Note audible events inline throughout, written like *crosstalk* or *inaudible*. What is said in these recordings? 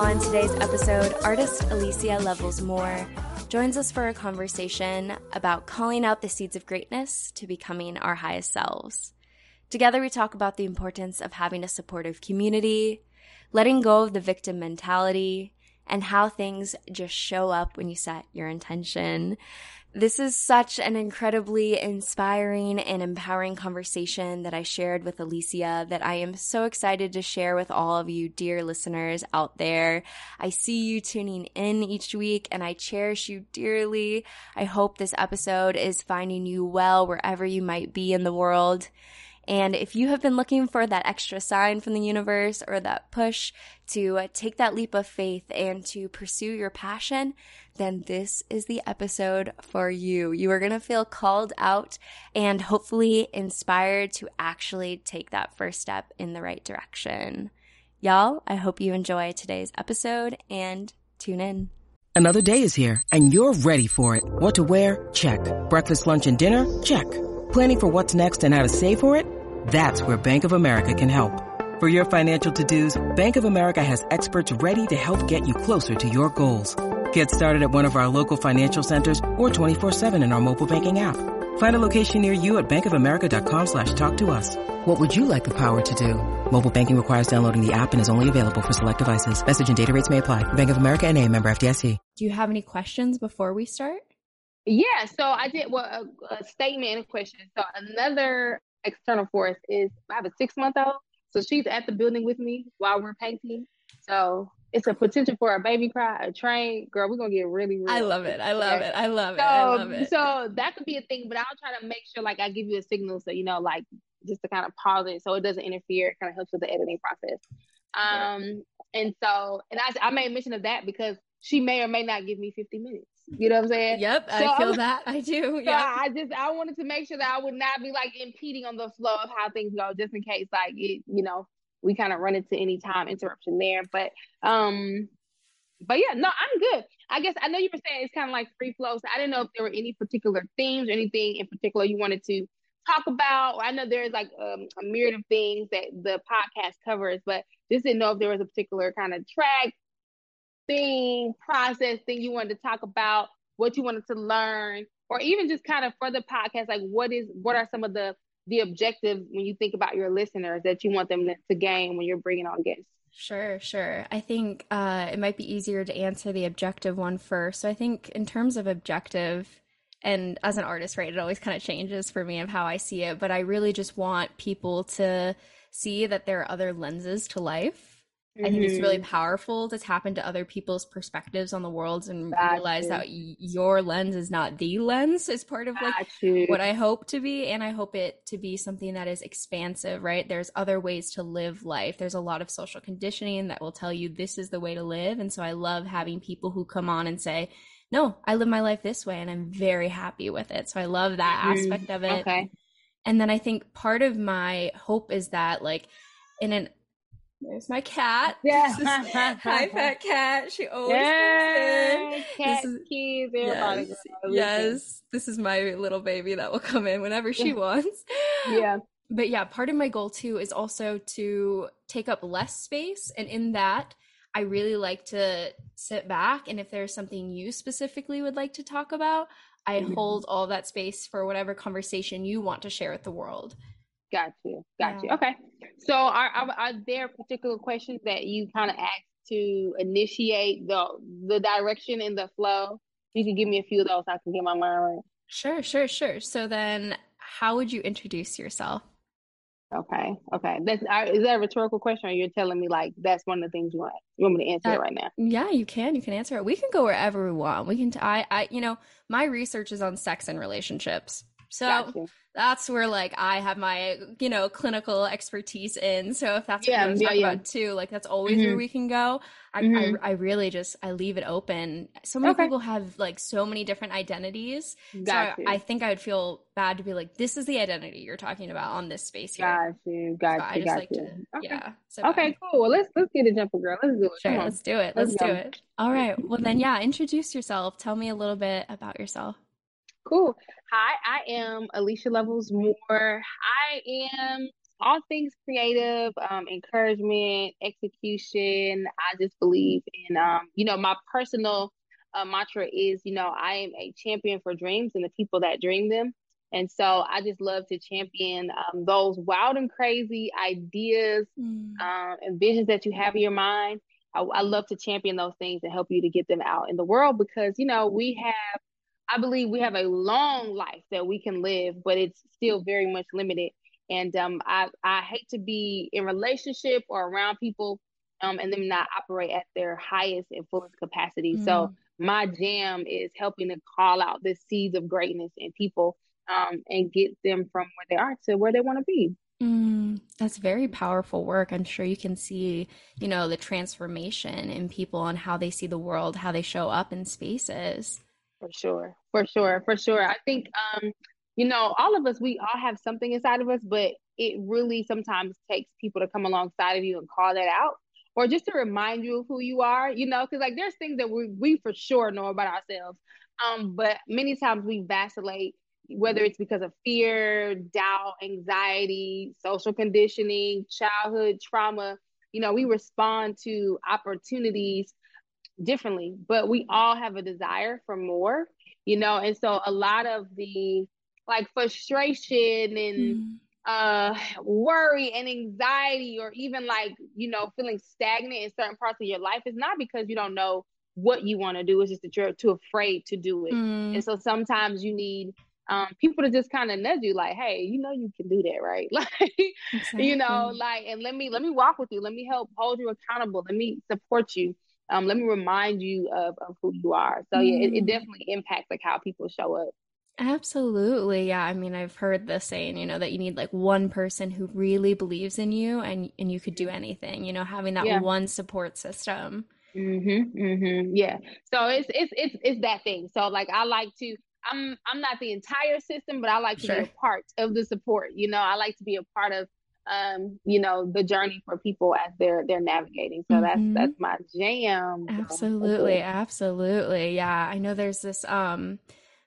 On today's episode, artist Alicia Levels Moore joins us for a conversation about calling out the seeds of greatness to becoming our highest selves. Together, we talk about the importance of having a supportive community, letting go of the victim mentality, and how things just show up when you set your intention. This is such an incredibly inspiring and empowering conversation that I shared with Alicia that I am so excited to share with all of you, dear listeners out there. I see you tuning in each week and I cherish you dearly. I hope this episode is finding you well wherever you might be in the world. And if you have been looking for that extra sign from the universe or that push to uh, take that leap of faith and to pursue your passion, then this is the episode for you. You are going to feel called out and hopefully inspired to actually take that first step in the right direction. Y'all, I hope you enjoy today's episode and tune in. Another day is here and you're ready for it. What to wear? Check. Breakfast, lunch, and dinner? Check. Planning for what's next and how to save for it? That's where Bank of America can help. For your financial to-dos, Bank of America has experts ready to help get you closer to your goals. Get started at one of our local financial centers or 24-7 in our mobile banking app. Find a location near you at bankofamerica.com slash talk to us. What would you like the power to do? Mobile banking requires downloading the app and is only available for select devices. Message and data rates may apply. Bank of America and a member FDIC. Do you have any questions before we start? Yeah, so I did well a, a statement and a question. So another external force is I have a six month old, so she's at the building with me while we're painting. So it's a potential for a baby cry, a train. Girl, we're gonna get really, really I love it. I love it. I love it. I love it. So that could be a thing, but I'll try to make sure like I give you a signal so you know, like just to kind of pause it so it doesn't interfere. It kind of helps with the editing process. Um, yeah. and so and I I made mention of that because she may or may not give me 50 minutes. You know what I'm saying? Yep, so, I feel that. I do. Yeah. *laughs* So I just I wanted to make sure that I would not be like impeding on the flow of how things go, just in case like it, you know, we kind of run into any time interruption there. But um, but yeah, no, I'm good. I guess I know you were saying it's kind of like free flow. So I didn't know if there were any particular themes or anything in particular you wanted to talk about. I know there's like um, a myriad of things that the podcast covers, but just didn't know if there was a particular kind of track thing, process thing you wanted to talk about, what you wanted to learn, or even just kind of for the podcast, like what is what are some of the the objective when you think about your listeners that you want them to gain when you're bringing on guests? Sure, sure. I think uh, it might be easier to answer the objective one first. So I think in terms of objective, and as an artist, right, it always kind of changes for me of how I see it. But I really just want people to see that there are other lenses to life Mm-hmm. I think it's really mm-hmm. powerful to tap into other people's perspectives on the world and Got realize you. that your lens is not the lens is part of like what I hope to be and I hope it to be something that is expansive, right? There's other ways to live life. There's a lot of social conditioning that will tell you this is the way to live and so I love having people who come on and say, "No, I live my life this way and I'm very happy with it." So I love that mm-hmm. aspect of it. Okay. And then I think part of my hope is that like in an there's my cat. Yeah. *laughs* Hi, fat cat. She always Yay, Cat this is, keys, yes, yes. This is my little baby that will come in whenever she wants. *laughs* Yeah. But yeah, part of my goal too is also to take up less space. And in that, I really like to sit back. And if there's something you specifically would like to talk about, I mm-hmm. hold all that space for whatever conversation you want to share with the world. Got you. Got yeah. you. Okay. So are, are, are there particular questions that you kind of ask to initiate the the direction and the flow? You can give me a few of those. So I can get my mind right. Sure, sure, sure. So then, how would you introduce yourself? Okay, okay. That's is that a rhetorical question, or you're telling me like that's one of the things you want you want me to answer right now? Yeah, you can. You can answer it. We can go wherever we want. We can. T- I, I, you know, my research is on sex and relationships. So Gotcha. that's where like I have my, you know, clinical expertise in. So if that's what Yeah, you want to yeah, talk yeah. about too, like that's always where Mhm. we can go. I, Mhm. I I really just I leave it open. So many Okay. people have like so many different identities. So I, I think I would feel bad to be like, this is the identity you're talking about on this space here. got you. So Got I you. just Got like you. to, Okay. yeah. So Okay, cool. Well, let's let's get a jumper, girl. Let's do it. Sure, let's do it. Let's Let's do it. All right. Well, then, yeah, introduce yourself. Tell me a little bit about yourself. Cool. Hi, I am Alicia Levels Moore. I am all things creative, um, encouragement, execution. I just believe in, um, you know, my personal uh, mantra is, you know, I am a champion for dreams and the people that dream them. And so I just love to champion um, those wild and crazy ideas Mm. um, and visions that you have in your mind. I, I love to champion those things and help you to get them out in the world because, you know, we have, I believe we have a long life that we can live, but it's still very much limited. And um, I, I hate to be in relationship or around people um, and them not operate at their highest and fullest capacity. So Mm. my jam is helping to call out the seeds of greatness in people um, and get them from where they are to where they want to be. Mm, that's very powerful work. I'm sure you can see, you know, the transformation in people and how they see the world, how they show up in spaces. For sure, for sure, for sure. I think, um, you know, all of us, we all have something inside of us, but it really sometimes takes people to come alongside of you and call that out, or just to remind you of who you are. You know, because like there's things that we we for sure know about ourselves, um, but many times we vacillate, whether it's because of fear, doubt, anxiety, social conditioning, childhood trauma. You know, we respond to opportunities differently, but we all have a desire for more, you know, and so a lot of the like frustration and Mm. uh worry and anxiety or even like, you know, feeling stagnant in certain parts of your life is not because you don't know what you want to do, it's just that you're too afraid to do it. Mm. And so sometimes you need um people to just kind of nudge you like, hey, you know you can do that, right? *laughs* Like you know like and let me let me walk with you let me help hold you accountable let me support you um let me remind you of, of who you are so yeah it, it Mm. definitely impacts like how people show up Absolutely. Yeah. I mean, I've heard the saying, you know, that you need like one person who really believes in you and and you could do anything, you know, having that Yeah. one support system. mm-hmm mm-hmm yeah so it's it's it's it's that thing so like i like to i'm i'm not the entire system but i like to be a part of the support you know i like to be a part of um you know the journey for people as they're they're navigating so that's Mhm. that's my jam so, Absolutely, absolutely. Yeah, I know there's this um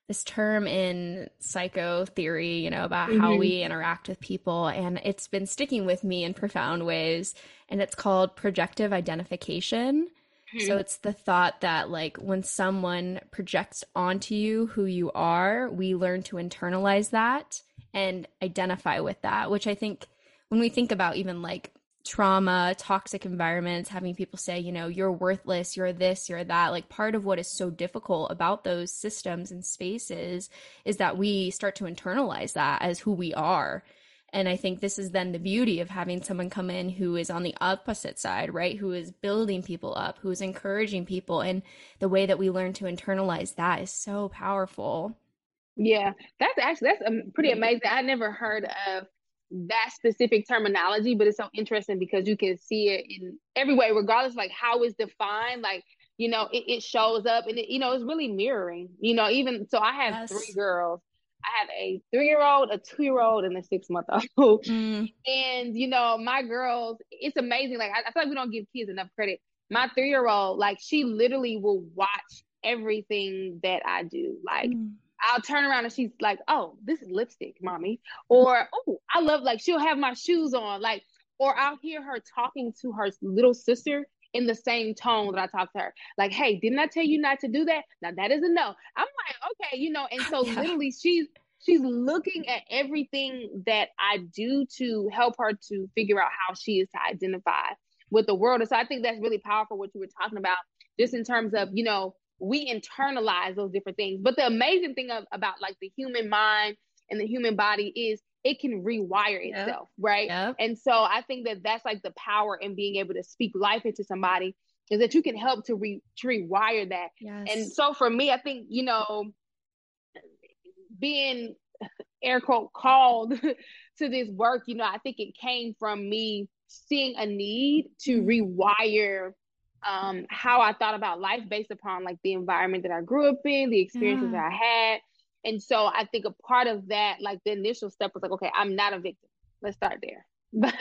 this term in psycho theory, you know, about how Mhm. we interact with people, and it's been sticking with me in profound ways, and it's called projective identification. So Mhm. it's the thought that like when someone projects onto you who you are, we learn to internalize that and identify with that, which I think when we think about even like trauma, toxic environments, having people say, you know, you're worthless, you're this, you're that, like part of what is so difficult about those systems and spaces is that we start to internalize that as who we are. And I think this is then the beauty of having someone come in who is on the opposite side, right? Who is building people up, who is encouraging people. And the way that we learn to internalize that is so powerful. Yeah, that's actually that's um, pretty amazing. I never heard of that specific terminology, but it's so interesting because you can see it in every way, regardless like how it's defined. Like you know, it, it shows up, and it, you know, it's really mirroring. You know, even so, I have Yes. three girls. I have a three-year-old, a two-year-old, and a six-month-old. *laughs* Mm, And you know, my girls, it's amazing. Like I, I feel like we don't give kids enough credit. My three-year-old, like she literally will watch everything that I do. Like mm, I'll turn around and she's like, "Oh, this is lipstick, mommy," or "Oh, I love like she'll have my shoes on," like, or I'll hear her talking to her little sister in the same tone that I talk to her, like, "Hey, didn't I tell you not to do that? Now that is a no." I'm like, "Okay," you know, and so *laughs* Yeah. literally she's she's looking at everything that I do to help her to figure out how she is to identify with the world. And so I think that's really powerful what you were talking about, just in terms of, you know, we internalize those different things. But the amazing thing of, about like the human mind and the human body is it can rewire Yep. itself, right? yep. And so I think that that's like the power in being able to speak life into somebody is that you can help to, re- to rewire that. Yes. And so for me, I think, you know, being air quote called *laughs* to this work, you know, I think it came from me seeing a need to mm-hmm. rewire um, how I thought about life based upon like the environment that I grew up in, the experiences yeah. that I had. And so I think a part of that, like the initial step was like, okay, I'm not a victim. Let's start there. *laughs* But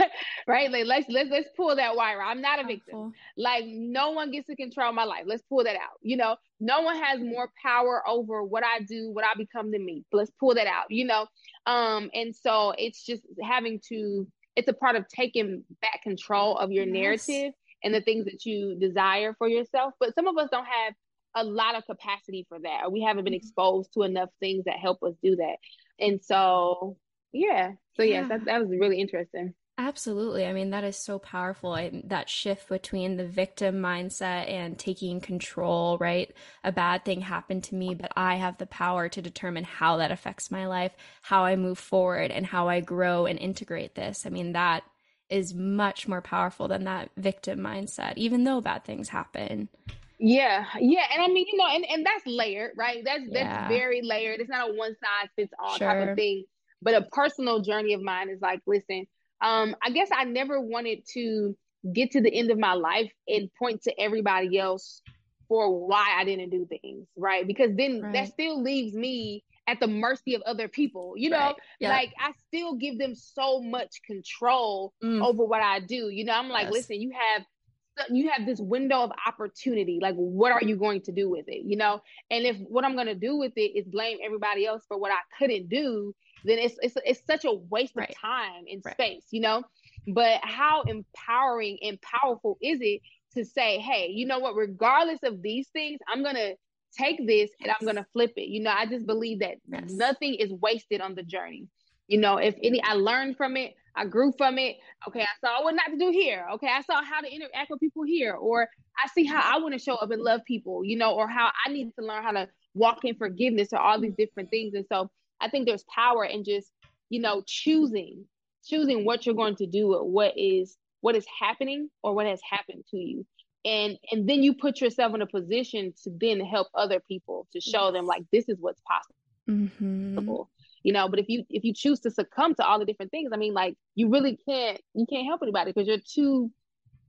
right, like let's let's let's pull that wire. I'm not a victim. Like no one gets to control my life. Let's pull that out. You know, no one has more power over what I do, what I become than me. Let's pull that out. You know, um, and so it's just having to. It's a part of taking back control of your yes. narrative and the things that you desire for yourself. But some of us don't have a lot of capacity for that, or we haven't been mm-hmm. exposed to enough things that help us do that. And so, yeah. So, yes, yeah. that, that was really interesting. Absolutely. I mean, that is so powerful. I, that shift between the victim mindset and taking control, right? A bad thing happened to me, but I have the power to determine how that affects my life, how I move forward, and how I grow and integrate this. I mean, that is much more powerful than that victim mindset, even though bad things happen. Yeah, yeah, and I mean, you know, and, and that's layered, right? That's that's yeah. very layered. It's not a one size fits all sure. type of thing. But a personal journey of mine is like, listen, um, I guess I never wanted to get to the end of my life and point to everybody else for why I didn't do things, right? Because then right. that still leaves me at the mercy of other people. You know, right. like I still give them so much control mm. over what I do. You know, I'm like, yes. listen, you have you have this window of opportunity. Like, what are you going to do with it? You know, and if what I'm going to do with it is blame everybody else for what I couldn't do, then it's it's it's such a waste right. of time and right. space. You know, but how empowering and powerful is it to say, hey, you know what? Regardless of these things, I'm gonna take this and I'm gonna flip it. You know, I just believe that yes. nothing is wasted on the journey. You know, if any, I learned from it, I grew from it. Okay, I saw what not to do here. Okay, I saw how to interact with people here, or I see how I want to show up and love people. You know, or how I need to learn how to walk in forgiveness, or all these different things. And so, I think there's power in just, you know, choosing, choosing what you're going to do with what is what is happening or what has happened to you and and then you put yourself in a position to then help other people to show yes. them like this is what's possible mm-hmm. you know but if you if you choose to succumb to all the different things i mean like you really can't you can't help anybody because you're too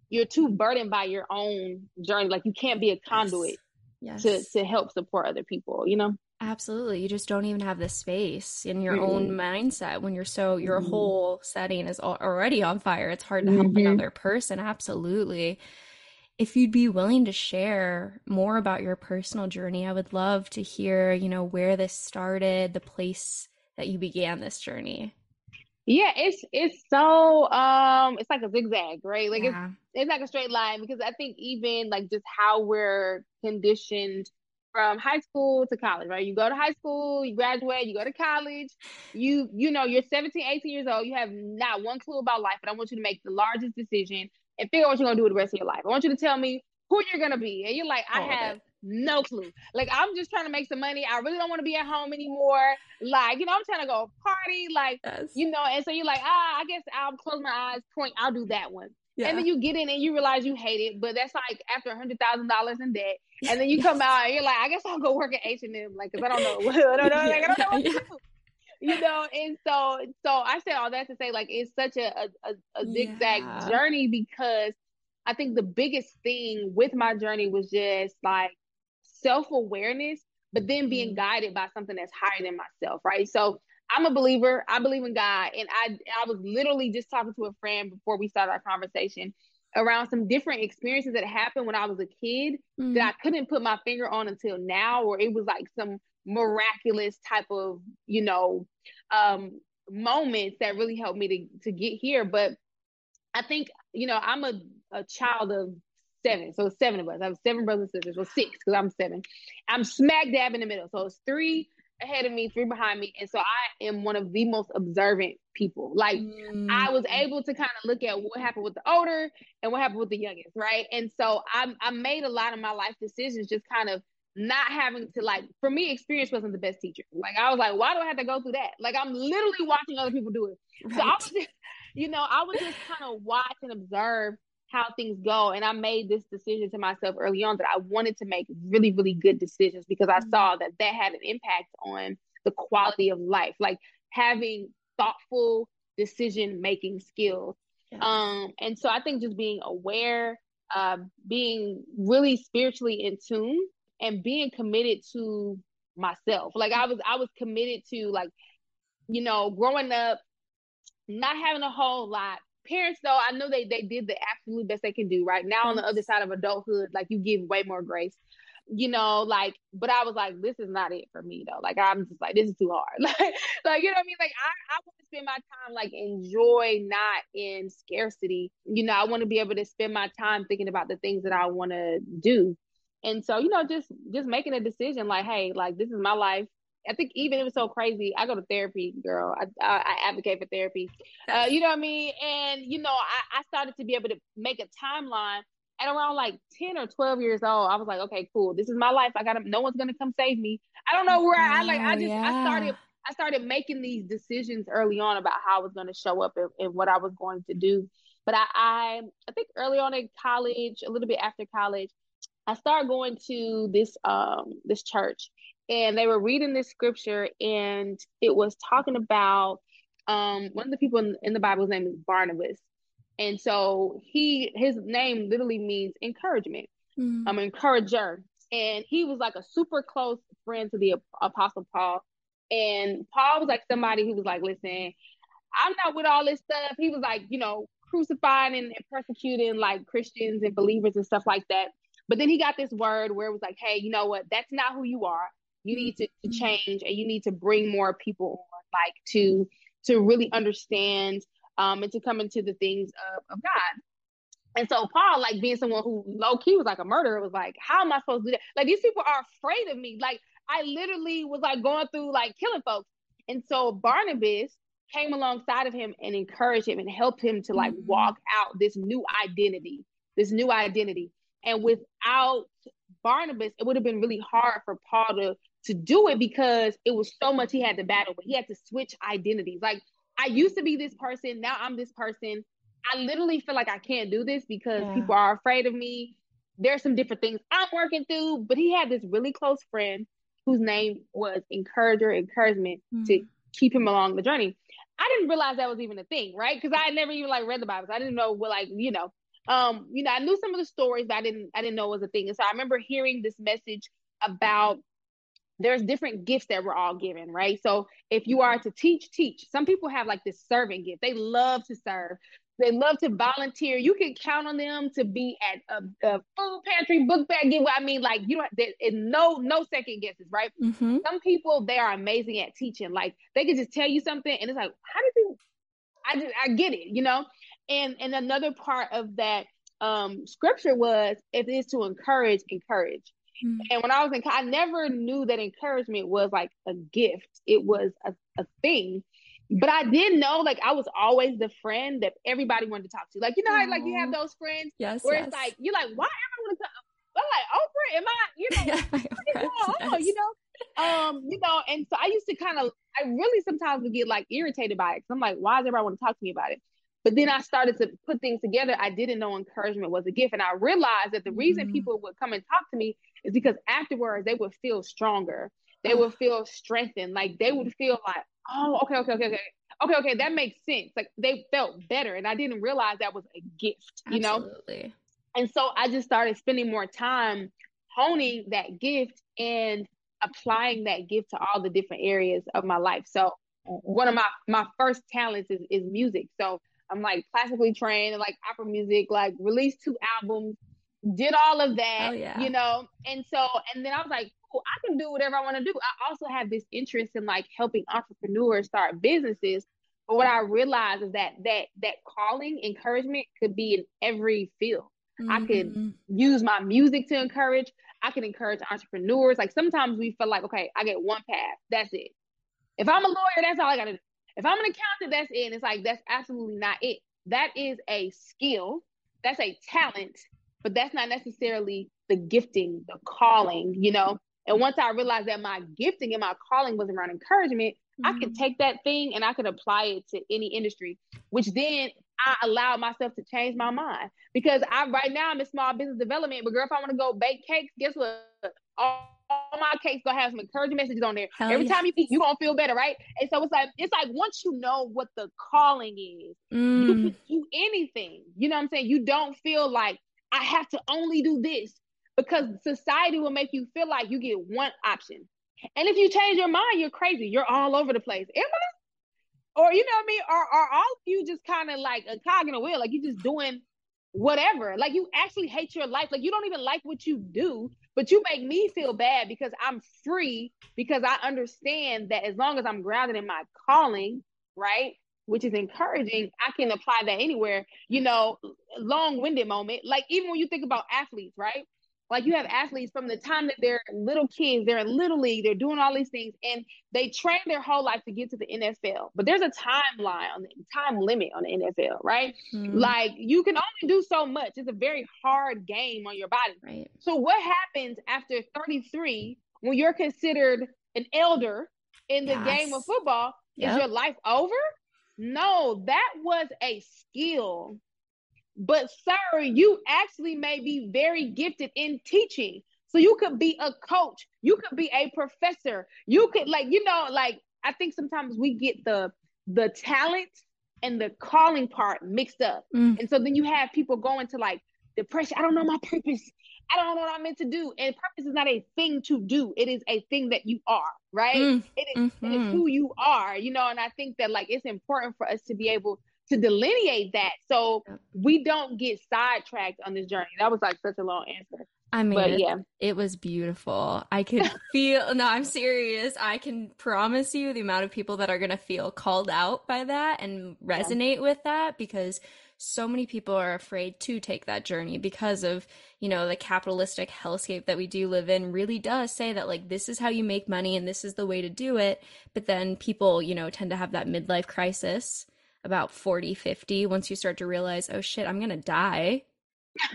you're too burdened by your own journey like you can't be a conduit yes. Yes. to to help support other people you know Absolutely. You just don't even have the space in your mm-hmm. own mindset when you're so, your mm-hmm. whole setting is already on fire. It's hard to help mm-hmm. another person. Absolutely if you'd be willing to share more about your personal journey, I would love to hear, you know, where this started, the place that you began this journey. Yeah, it's it's so um it's like a zigzag, right? Like yeah. it's it's like a straight line because I think even like just how we're conditioned from high school to college, right? You go to high school, you graduate, you go to college, you you know, you're 17, 18 years old, you have not one clue about life, but I want you to make the largest decision and figure out what you're gonna do with the rest of your life. I want you to tell me who you're gonna be. And you're like, I have no clue. Like I'm just trying to make some money. I really don't want to be at home anymore. Like, you know, I'm trying to go party, like yes. you know, and so you're like, ah, I guess I'll close my eyes, point, I'll do that one. Yeah. And then you get in and you realize you hate it, but that's like after a hundred thousand dollars in debt, and then you *laughs* come out and you're like, I guess I'll go work at H and M, like, cause I don't know, *laughs* I don't know, like, I don't know what to do you know and so so i said all that to say like it's such a a, a zigzag yeah. journey because i think the biggest thing with my journey was just like self-awareness but then being mm-hmm. guided by something that's higher than myself right so i'm a believer i believe in god and i i was literally just talking to a friend before we started our conversation around some different experiences that happened when i was a kid mm-hmm. that i couldn't put my finger on until now or it was like some miraculous type of you know um moments that really helped me to to get here. But i think you know i'm a, a child of seven. So seven of us. I have seven brothers and sisters. Well six because i'm seven. I'm smack dab in the middle. So it's three ahead of me three behind me. And so i am one of the most observant people. Like mm. i was able to kind of look at what happened with the older and what happened with the youngest right? And so i i made a lot of my life decisions just kind of not having to like for me experience wasn't the best teacher like i was like why do i have to go through that like i'm literally watching other people do it right. so i was just, *laughs* you know i would just kind of watch and observe how things go and i made this decision to myself early on that i wanted to make really really good decisions because i mm-hmm. saw that that had an impact on the quality of life like having thoughtful decision making skills. Um, and so I think just being aware, uh, being really spiritually in tune, and being committed to myself. Like I was, I was committed to like, you know, growing up, not having a whole lot. Parents, though, I know they they did the absolute best they can do. Right now, on the other side of adulthood, like you give way more grace you know, like, but I was like, this is not it for me though. Like, I'm just like, this is too hard. *laughs* like, like, you know what I mean? Like, I, I want to spend my time, like, enjoy, not in scarcity. You know, I want to be able to spend my time thinking about the things that I want to do. And so, you know, just, just making a decision like, hey, like, this is my life. I think even it was so crazy. I go to therapy, girl. I, I, I advocate for therapy. Uh, you know what I mean? And you know, I, I started to be able to make a timeline at around like 10 or 12 years old, I was like, okay, cool. This is my life. I got no one's going to come save me. I don't know where I, I like, I just, yeah. I started, I started making these decisions early on about how I was going to show up and, and, what I was going to do. But I, I, I think early on in college, a little bit after college, I started going to this, um, this church and they were reading this scripture and it was talking about, um, one of the people in, in the Bible's name is Barnabas and so he his name literally means encouragement. Mm. I'm an encourager. And he was like a super close friend to the apostle Paul. And Paul was like somebody who was like, listen, I'm not with all this stuff. He was like, you know, crucifying and, and persecuting like Christians and believers and stuff like that. But then he got this word where it was like, hey, you know what? That's not who you are. You need to, to mm. change and you need to bring more people on, like to to really understand um, and to come into the things of, of God. And so Paul, like being someone who low key was like a murderer, was like, how am I supposed to do that? Like these people are afraid of me. Like I literally was like going through like killing folks. And so Barnabas came alongside of him and encouraged him and helped him to like mm-hmm. walk out this new identity, this new identity. And without Barnabas, it would have been really hard for Paul to to do it because it was so much he had to battle with. He had to switch identities. Like I used to be this person. Now I'm this person. I literally feel like I can't do this because yeah. people are afraid of me. There's some different things I'm working through. But he had this really close friend whose name was Encourager, Encouragement mm. to keep him along the journey. I didn't realize that was even a thing, right? Because I had never even like read the Bible. So I didn't know what like, you know, um, you know, I knew some of the stories, but I didn't I didn't know it was a thing. And so I remember hearing this message about there's different gifts that we're all given, right? So if you are to teach, teach. Some people have like this serving gift. They love to serve. They love to volunteer. You can count on them to be at a, a food pantry, book bag giveaway. I mean, like you don't. There, no, no second guesses, right? Mm-hmm. Some people they are amazing at teaching. Like they can just tell you something, and it's like, how did you? I just I get it, you know. And and another part of that um scripture was if it is to encourage, encourage. Mm-hmm. And when I was in, I never knew that encouragement was like a gift. It was a, a thing. But I did know, like, I was always the friend that everybody wanted to talk to. Like, you know how, like, you have those friends yes, where yes. it's like, you're like, why everyone to talk? I'm like, Oprah, am I, you know, *laughs* yeah, going on, you know? Um, you know, and so I used to kind of, I really sometimes would get like irritated by it. Cause I'm like, why does everybody want to talk to me about it? But then I started to put things together. I didn't know encouragement was a gift. And I realized that the reason mm-hmm. people would come and talk to me is because afterwards they would feel stronger. They would feel strengthened. Like they would feel like, oh, okay, okay, okay, okay. Okay, okay, that makes sense. Like they felt better. And I didn't realize that was a gift, you Absolutely. know? And so I just started spending more time honing that gift and applying that gift to all the different areas of my life. So one of my my first talents is, is music. So I'm like classically trained and like opera music, like released two albums, did all of that, oh, yeah. you know. And so, and then I was like, cool, I can do whatever I want to do. I also have this interest in like helping entrepreneurs start businesses. But what I realized is that that that calling encouragement could be in every field. Mm-hmm. I could mm-hmm. use my music to encourage. I can encourage entrepreneurs. Like sometimes we feel like, okay, I get one path. That's it. If I'm a lawyer, that's all I gotta do. If I'm an accountant, that's it. And it's like that's absolutely not it. That is a skill. That's a talent but that's not necessarily the gifting, the calling, you know. And once I realized that my gifting and my calling was around encouragement, mm-hmm. I could mm-hmm. take that thing and I could apply it to any industry, which then I allowed myself to change my mind because I right now I'm in small business development. But girl, if I want to go bake cakes, guess what? All, all my cakes gonna have some encouraging messages on there. Hell Every yeah. time you you gonna feel better, right? And so it's like it's like once you know what the calling is, you Mm, can do anything. You know what I'm saying? You don't feel like I have to only do this because society will make you feel like you get one option. And if you change your mind, you're crazy. You're all over the place. Am I? Or you know what I mean? Or are all of you just kind of like a cog in a wheel? Like you're just doing whatever. Like you actually hate your life. Like you don't even like what you do, but you make me feel bad because I'm free because I understand that as long as I'm grounded in my calling, right? Which is encouraging, I can apply that anywhere. You know, long-winded moment. Like even when you think about athletes, right? Like you have athletes from the time that they're little kids, they're in little league, they're doing all these things, and they train their whole life to get to the NFL. But there's a timeline on the time limit on the NFL, right? mm, Like you can only do so much. It's a very hard game on your body. right. So what happens after 33 when you're considered an elder in the game of Yes. football? Is your life over? No, that was a skill. But sir, you actually may be very gifted in teaching. So you could be a coach, you could be a professor. You could like you know like I think sometimes we get the the talent and the calling part mixed up. Mm. And so then you have people going to like depression. I don't know my purpose. I don't know what I'm meant to do. And purpose is not a thing to do. It is a thing that you are, right? Mm, It is, it is mhm. who you are, you know. And I think that like it's important for us to be able to delineate that so we don't get sidetracked on this journey. That was like such a long answer, I mean, but yeah, It was beautiful. I could *laughs* feel, no, I'm serious. I can promise you the amount of people that are going to feel called out by that and resonate with that because so many people are afraid to take that journey because of, you know, the capitalistic hellscape that we do live in really does say that, like, this is how you make money and this is the way to do it. But then people, you know, tend to have that midlife crisis about 40, 50 once you start to realize, oh shit, I'm going to die.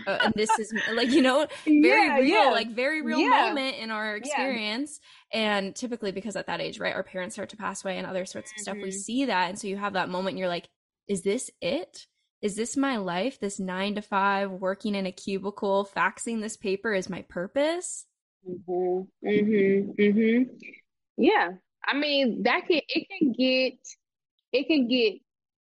Uh, and this is like, you know, *laughs* very Yeah, real, yeah. like very real Yeah. moment in our experience. And typically, because at that age, right, our parents start to pass away and other sorts of stuff, we Mhm. see that. And so you have that moment and you're like, is this it? Is this my life? This nine to five, working in a cubicle, faxing this paper is my purpose? Mm-hmm. hmm hmm Yeah, I mean that can it can get it can get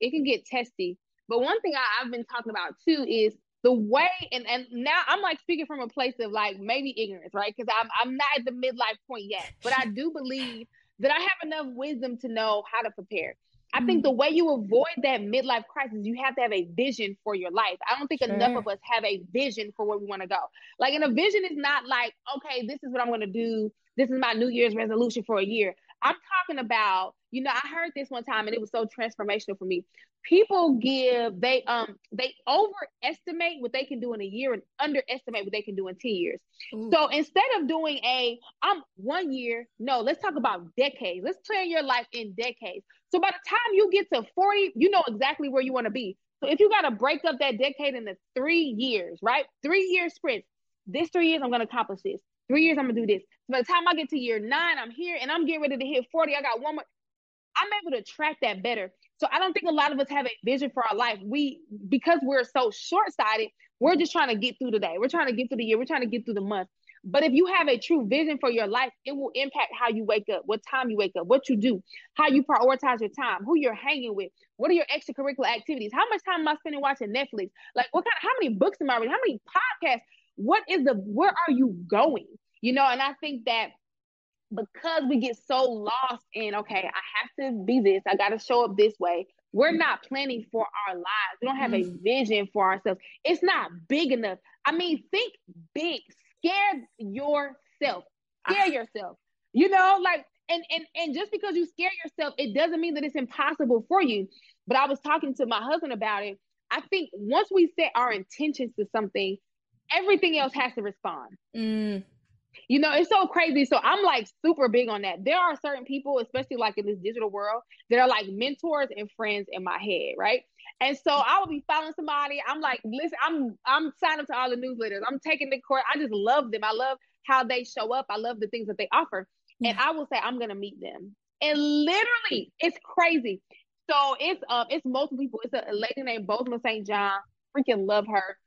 it can get testy. But one thing I, I've been talking about too is the way and and now I'm like speaking from a place of like maybe ignorance, right? Because I'm I'm not at the midlife point yet, but I do believe that I have enough wisdom to know how to prepare. I think mm. the way you avoid that midlife crisis, you have to have a vision for your life. I don't think enough of us have a vision for where we want to go. Like, and a vision is not like, okay, this is what I'm going to do. This is my New Year's resolution for a year. I'm talking about, you know, I heard this one time and it was so transformational for me. People give, they um they overestimate what they can do in a year and underestimate what they can do in 10 years. So instead of doing a I'm one year, no, let's talk about decades. Let's plan your life in decades. So by the time you get to 40, you know exactly where you want to be. So if you got to break up that decade into three years, right? Three year sprints. This three years, I'm going to accomplish this. Three years, I'm going to do this. So by the time I get to year nine, I'm here and I'm getting ready to hit 40. I got one more. I'm able to track that better. So I don't think a lot of us have a vision for our life. We, because we're so short sighted, we're just trying to get through the day. We're trying to get through the year. We're trying to get through the month. But if you have a true vision for your life, it will impact how you wake up, what time you wake up, what you do, how you prioritize your time, who you're hanging with, what are your extracurricular activities, how much time am I spending watching Netflix, like what kind, of, how many books am I reading, how many podcasts, what is the, where are you going, you know? And I think that because we get so lost in, okay, I have to be this, I got to show up this way. We're not planning for our lives. We don't have a vision for ourselves. It's not big enough. I mean, think big. Scare yourself. Scare yourself. You know, like and and and just because you scare yourself, it doesn't mean that it's impossible for you. But I was talking to my husband about it. I think once we set our intentions to something, everything else has to respond. Mm, You know, it's so crazy. So I'm like super big on that. There are certain people, especially like in this digital world, that are like mentors and friends in my head, right? And so I will be following somebody. I'm like, listen, I'm I'm signing up to all the newsletters. I'm taking the course. I just love them. I love how they show up. I love the things that they offer. And I will say I'm gonna meet them. And literally, it's crazy. So it's um it's multiple people. It's a, a lady named Bozoma St. John. Freaking love her.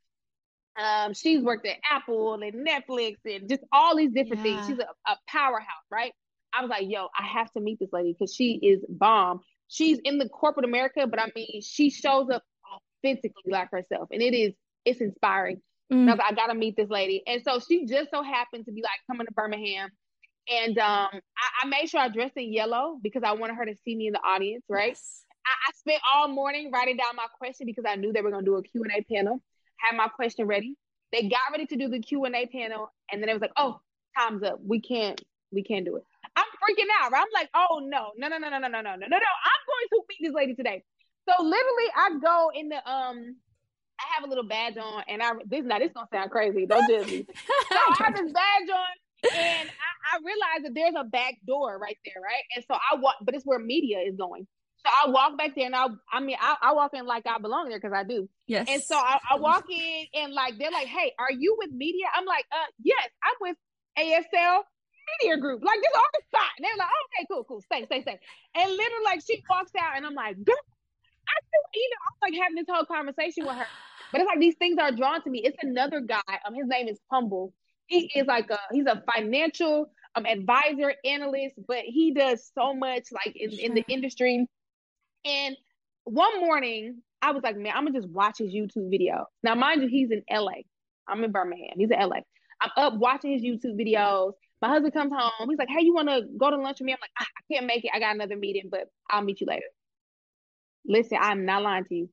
Um, she's worked at Apple and Netflix and just all these different Yeah. things. She's a, a powerhouse, right? I was like, yo, I have to meet this lady because she is bomb. She's in the corporate America, but I mean, she shows up authentically like herself, and it is it's inspiring. And I Mm. was like, I gotta meet this lady. And so she just so happened to be like coming to Birmingham. And um, I, I made sure I dressed in yellow because I wanted her to see me in the audience, right? Yes. I, I spent all morning writing down my question because I knew they were gonna do a Q&A panel. Had my question ready. They got ready to do the Q&A panel, and then it was like, oh, time's up. We can't, we can't do it. I'm freaking out. Right? I'm like, oh no, no, no, no, no, no, no, no, no, no, no. I'm going to meet this lady today. So literally, I go in the um, I have a little badge on, and I this now this gonna sound crazy. Don't judge me. So I have this badge on, and I, I realize that there's a back door right there, right? And so I walk, but it's where media is going. So I walk back there, and I, I mean, I, I walk in like I belong there because I do. yes. And so I, I walk in, and like they're like, "Hey, are you with media?" I'm like, "Uh, yes, I'm with ASL Media Group." Like this on the spot, and they're like, "Okay, cool, cool, stay, stay, stay." And literally, like she walks out, and I'm like, "Girl." I feel, you know, I'm like having this whole conversation with her. But it's like these things are drawn to me. It's another guy. Um, his name is Humble. He is like a he's a financial um advisor, analyst, but he does so much like in, in the industry. And one morning, I was like, man, I'm gonna just watch his YouTube video. Now, mind you, he's in LA. I'm in Birmingham. He's in LA. I'm up watching his YouTube videos. My husband comes home. He's like, hey, you want to go to lunch with me? I'm like, "Ah, I can't make it. I got another meeting, but I'll meet you later. Listen, I'm not lying to you.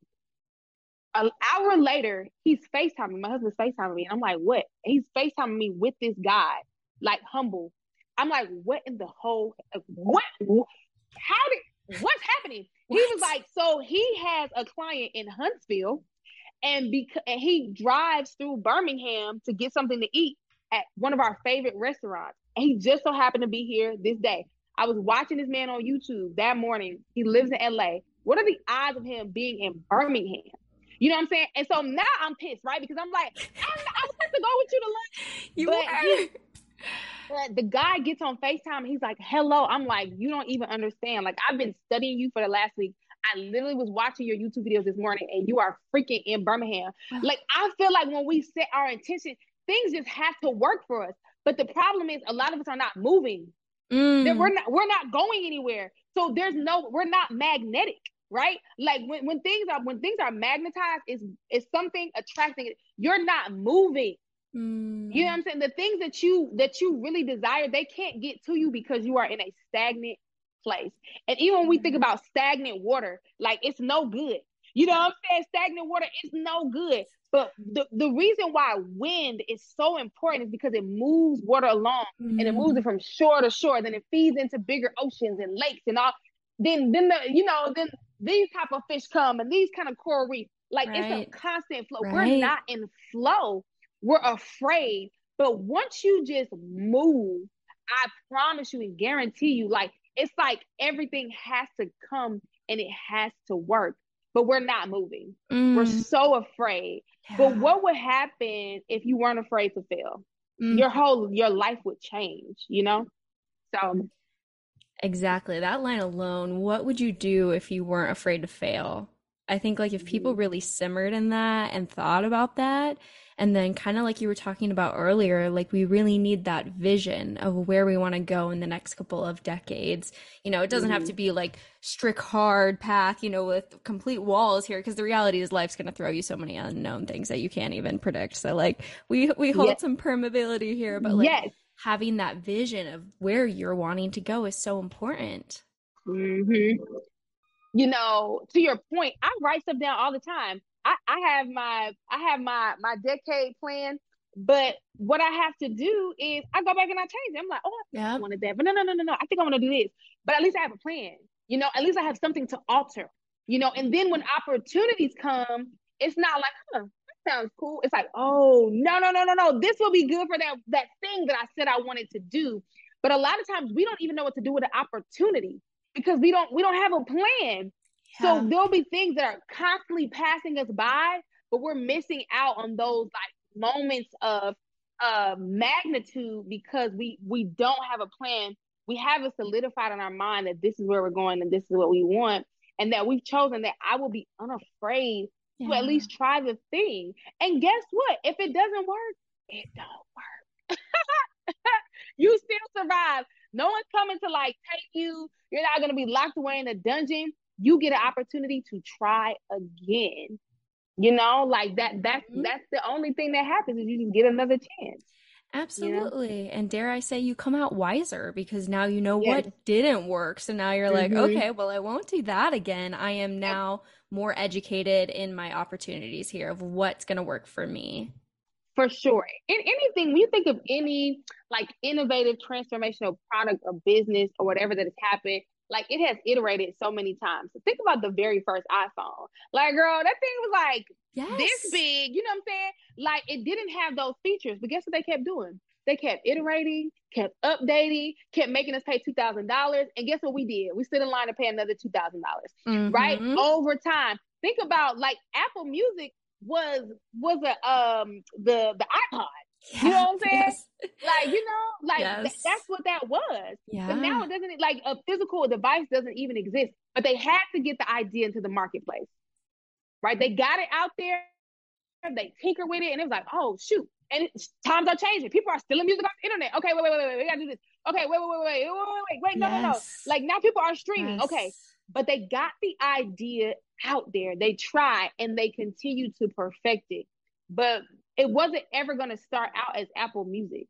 An hour later, he's FaceTiming. My husband's FaceTiming me. And I'm like, what? He's FaceTiming me with this guy, like humble. I'm like, what in the whole what how did what's happening? He was like, so he has a client in Huntsville, and because and he drives through Birmingham to get something to eat at one of our favorite restaurants. And he just so happened to be here this day. I was watching this man on YouTube that morning. He lives in LA. What are the odds of him being in Birmingham? You know what I'm saying? And so now I'm pissed, right? Because I'm like, I'm, I'm supposed to go with you to lunch. you but are. he- The guy gets on FaceTime and he's like, hello. I'm like, you don't even understand. Like, I've been studying you for the last week. I literally was watching your YouTube videos this morning and you are freaking in Birmingham. Like, I feel like when we set our intention, things just have to work for us. But the problem is a lot of us are not moving. That Mm. we're not we're not going anywhere. So there's no we're not magnetic, right? Like when, when things are when things are magnetized, is is something attracting it. You're not moving. Mm. You know what I'm saying? The things that you that you really desire, they can't get to you because you are in a stagnant place. And even when we think about stagnant water, like it's no good. You know what I'm saying? Stagnant water is no good. But the, the reason why wind is so important is because it moves water along and it moves it from shore to shore. Then it feeds into bigger oceans and lakes and all. Then then the you know then these type of fish come and these kind of coral reefs. Like it's a constant flow. Right. We're not in flow. We're afraid. But once you just move, I promise you and guarantee you, like it's like everything has to come and it has to work. But we're not moving. We're Mm. so afraid. But what would happen if you weren't afraid to fail? Mm. Your whole your life would change, you know? So Exactly. That line alone, what would you do if you weren't afraid to fail? I think like if people Mhm. really simmered in that and thought about that, and then kind of like you were talking about earlier, like we really need that vision of where we want to go in the next couple of decades. You know, it doesn't have Mhm. to be like strict hard path, you know, with complete walls here, because the reality is life's going to throw you so many unknown things that you can't even predict. So like we we hold some permeability here, but like yes. having that vision of where you're wanting to go is so important. hmm You know, to your point, I write stuff down all the time. I, I have my I have my my decade plan, but what I have to do is I go back and I change it. I'm like, oh, I Yeah. I wanted that, but no, no, no, no, no. I think I want to do this. But at least I have a plan. You know, at least I have something to alter. You know, and then when opportunities come, it's not like, huh, that sounds cool. It's like, oh, no, no, no, no, no. This will be good for that that thing that I said I wanted to do. But a lot of times we don't even know what to do with the opportunity because we don't we don't have a plan. So there'll be things that are constantly passing us by, but we're missing out on those like moments of uh magnitude because we we don't have a plan. We have it solidified in our mind that this is where we're going and this is what we want, and that we've chosen that I will be unafraid to at least try the thing. And guess what? If it doesn't work, it don't work. *laughs* you still survive. No one's coming to like take you. You're not gonna be locked away in a dungeon. You get an opportunity to try again. You know, like that. That's Mhm. that's the only thing that happens is you just get another chance. Absolutely. And dare I say, you come out wiser because now you know Yes. what didn't work. So now you're like, Mhm. okay, well, I won't do that again. I am now more educated in my opportunities here of what's going to work for me. For sure. In anything, when you think of any like innovative transformational product or business or whatever that has happened, like it has iterated so many times. Think about the very first iPhone. Like, girl, that thing was like Yes. this big, you know what I'm saying? Like it didn't have those features, but guess what they kept doing? They kept iterating, kept updating, kept making us pay two thousand dollars. And guess what we did? We stood in line to pay another two thousand dollars right Mhm. over time think about like apple music was was a um the the ipod you know what I'm saying? Yes. like you know like th- that's what that was Yeah. but now it doesn't like a physical device doesn't even exist but they had to get the idea into the marketplace right they got it out there they tinker with it and it was like oh shoot and it, times are changing people are stealing music off the internet okay wait wait wait wait we gotta do this okay wait wait wait wait wait wait wait wait, wait no no no like now people are streaming okay but they got the idea out there. They try and they continue to perfect it. But it wasn't ever going to start out as Apple Music.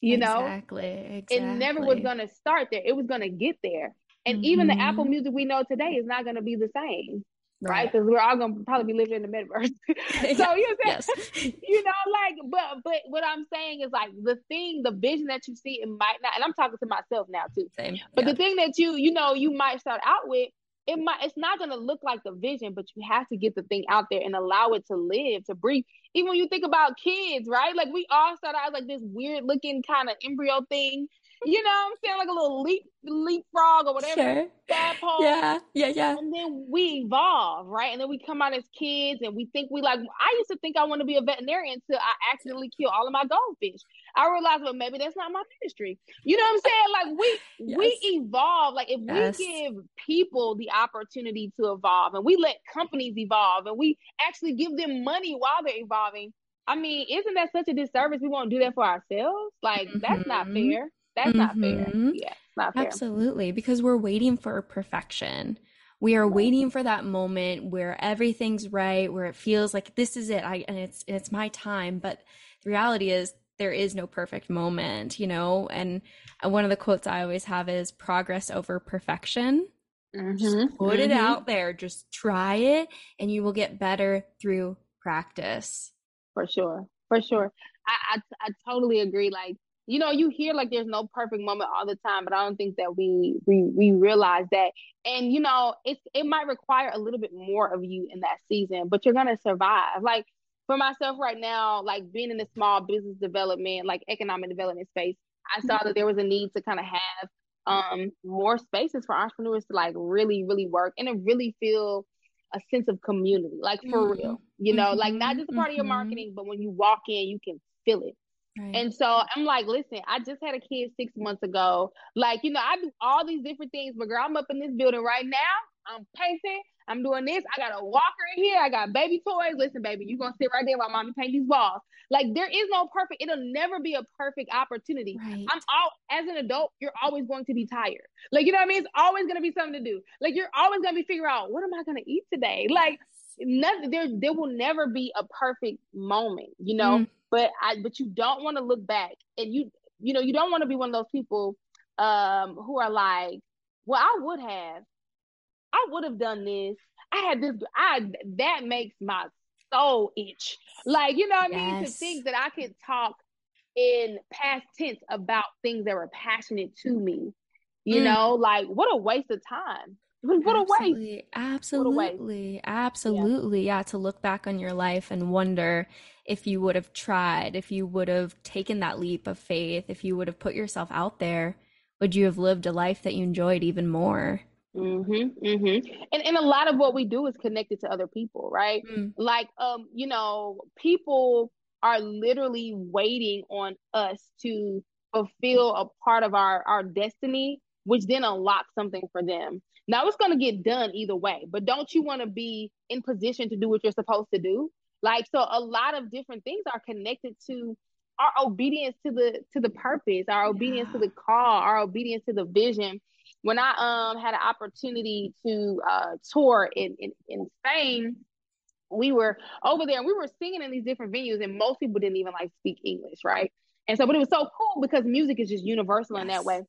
You know, Exactly. Exactly. it never was going to start there. It was going to get there. And even the Apple Mhm. Music we know today is not going to be the same, right? Right. Because we're all going to probably be living in the metaverse. *laughs* *laughs* so you know, Yes. *laughs* you know, like, but but what I'm saying is like the thing, the vision that you see, it might not. And I'm talking to myself now too. Same. But Yeah. the thing that you, you know, you might start out with, it might it's not gonna look like the vision, but you have to get the thing out there and allow it to live, to breathe. Even when you think about kids, right? Like we all start out as like this weird looking kind of embryo thing. You know what I'm saying? Like a little leap leapfrog or whatever. Sure. Tadpole. Yeah. Yeah. Yeah. And then we evolve, right? And then we come out as kids and we think we like, I used to think I want to be a veterinarian until I accidentally kill all of my goldfish. I realized, well, maybe that's not my ministry. You know what I'm saying? Like we, we evolve. Like if Yes. we give people the opportunity to evolve and we let companies evolve and we actually give them money while they're evolving. I mean, isn't that such a disservice? We won't do that for ourselves. Like that's not mm-hmm. fair. That's not fair. Mm-hmm. Yeah, not fair. Absolutely, because we're waiting for perfection. We are waiting for that moment where everything's right, where it feels like this is it, I and it's it's my time. But the reality is there is no perfect moment, you know? And one of the quotes I always have is progress over perfection. Just Mhm, put it mhm. out there, just try it, and you will get better through practice. For sure, for sure. I, I I totally agree. Like, you know, you hear like there's no perfect moment all the time, but I don't think that we we we realize that. And you know, it's it might require a little bit more of you in that season, but you're gonna survive. Like for myself right now, like being in the small business development, like economic development space, I saw that there was a need to kind of have um more spaces for entrepreneurs to like really, really work and to really feel a sense of community, like for Mhm. real. You know, like not Mhm, just a part of your mhm. marketing, but when you walk in, you can feel it. Right. And so I'm like, listen, I just had a kid six months ago. Like, you know, I do all these different things, but girl, I'm up in this building right now. I'm painting. I'm doing this. I got a walker in here. I got baby toys. Listen, baby, you're gonna sit right there while mommy paint these walls. Like, there is no perfect. It'll never be a perfect opportunity. Right. I'm all as an adult, you're always going to be tired. Like, you know what I mean? It's always gonna be something to do. Like, you're always gonna be figuring out what am I gonna eat today? Like, nothing there there will never be a perfect moment, you know. Mm. But I but you don't want to look back and you you know, you don't want to be one of those people um who are like, well, I would have. I would have done this. I had this I that makes my soul itch. Like, you know what I mean? To think that I could talk in past tense about things that were passionate to me. You Mm. know, like what a waste of time. What a waste. Absolutely. Absolutely. Absolutely. Yeah. To look back on your life and wonder if you would have tried, if you would have taken that leap of faith, if you would have put yourself out there, would you have lived a life that you enjoyed even more? Mm-hmm. Mm-hmm. And and a lot of what we do is connected to other people, right? Mm. Like um, you know, people are literally waiting on us to fulfill a part of our our destiny which then unlocks something for them. Now it's going to get done either way, but don't you want to be in position to do what you're supposed to do? Like so a lot of different things are connected to our obedience to the to the purpose, our obedience yeah. to the call, our obedience to the vision. When I um had an opportunity to uh tour in, in, in Spain, we were over there and we were singing in these different venues and most people didn't even like speak English, right? And so but it was so cool because music is just universal yes. in that way.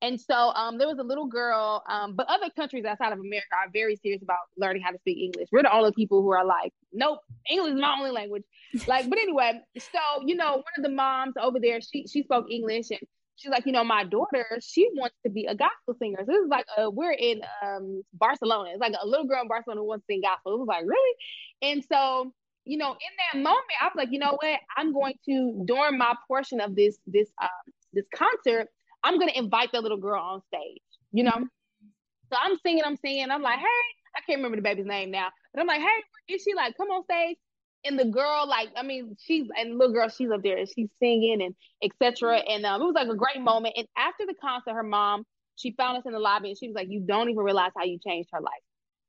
And so um, there was a little girl, um, but other countries outside of America are very serious about learning how to speak English. We're the only people who are like, nope, English is my only language. Like, but anyway, so you know, one of the moms over there, she she spoke English and she's like, you know, my daughter, she wants to be a gospel singer. So this is like, uh, we're in um, Barcelona. It's like a little girl in Barcelona who wants to sing gospel. It was like, really? And so, you know, in that moment, I was like, you know what? I'm going to during my portion of this this um, this concert. I'm gonna invite the little girl on stage, you know. So I'm singing, I'm singing, I'm like, hey, I can't remember the baby's name now, but I'm like, hey, is she like, come on stage? And the girl, like, I mean, she's and little girl, she's up there and she's singing and etc. And um, it was like a great moment. And after the concert, her mom, she found us in the lobby and she was like, you don't even realize how you changed her life.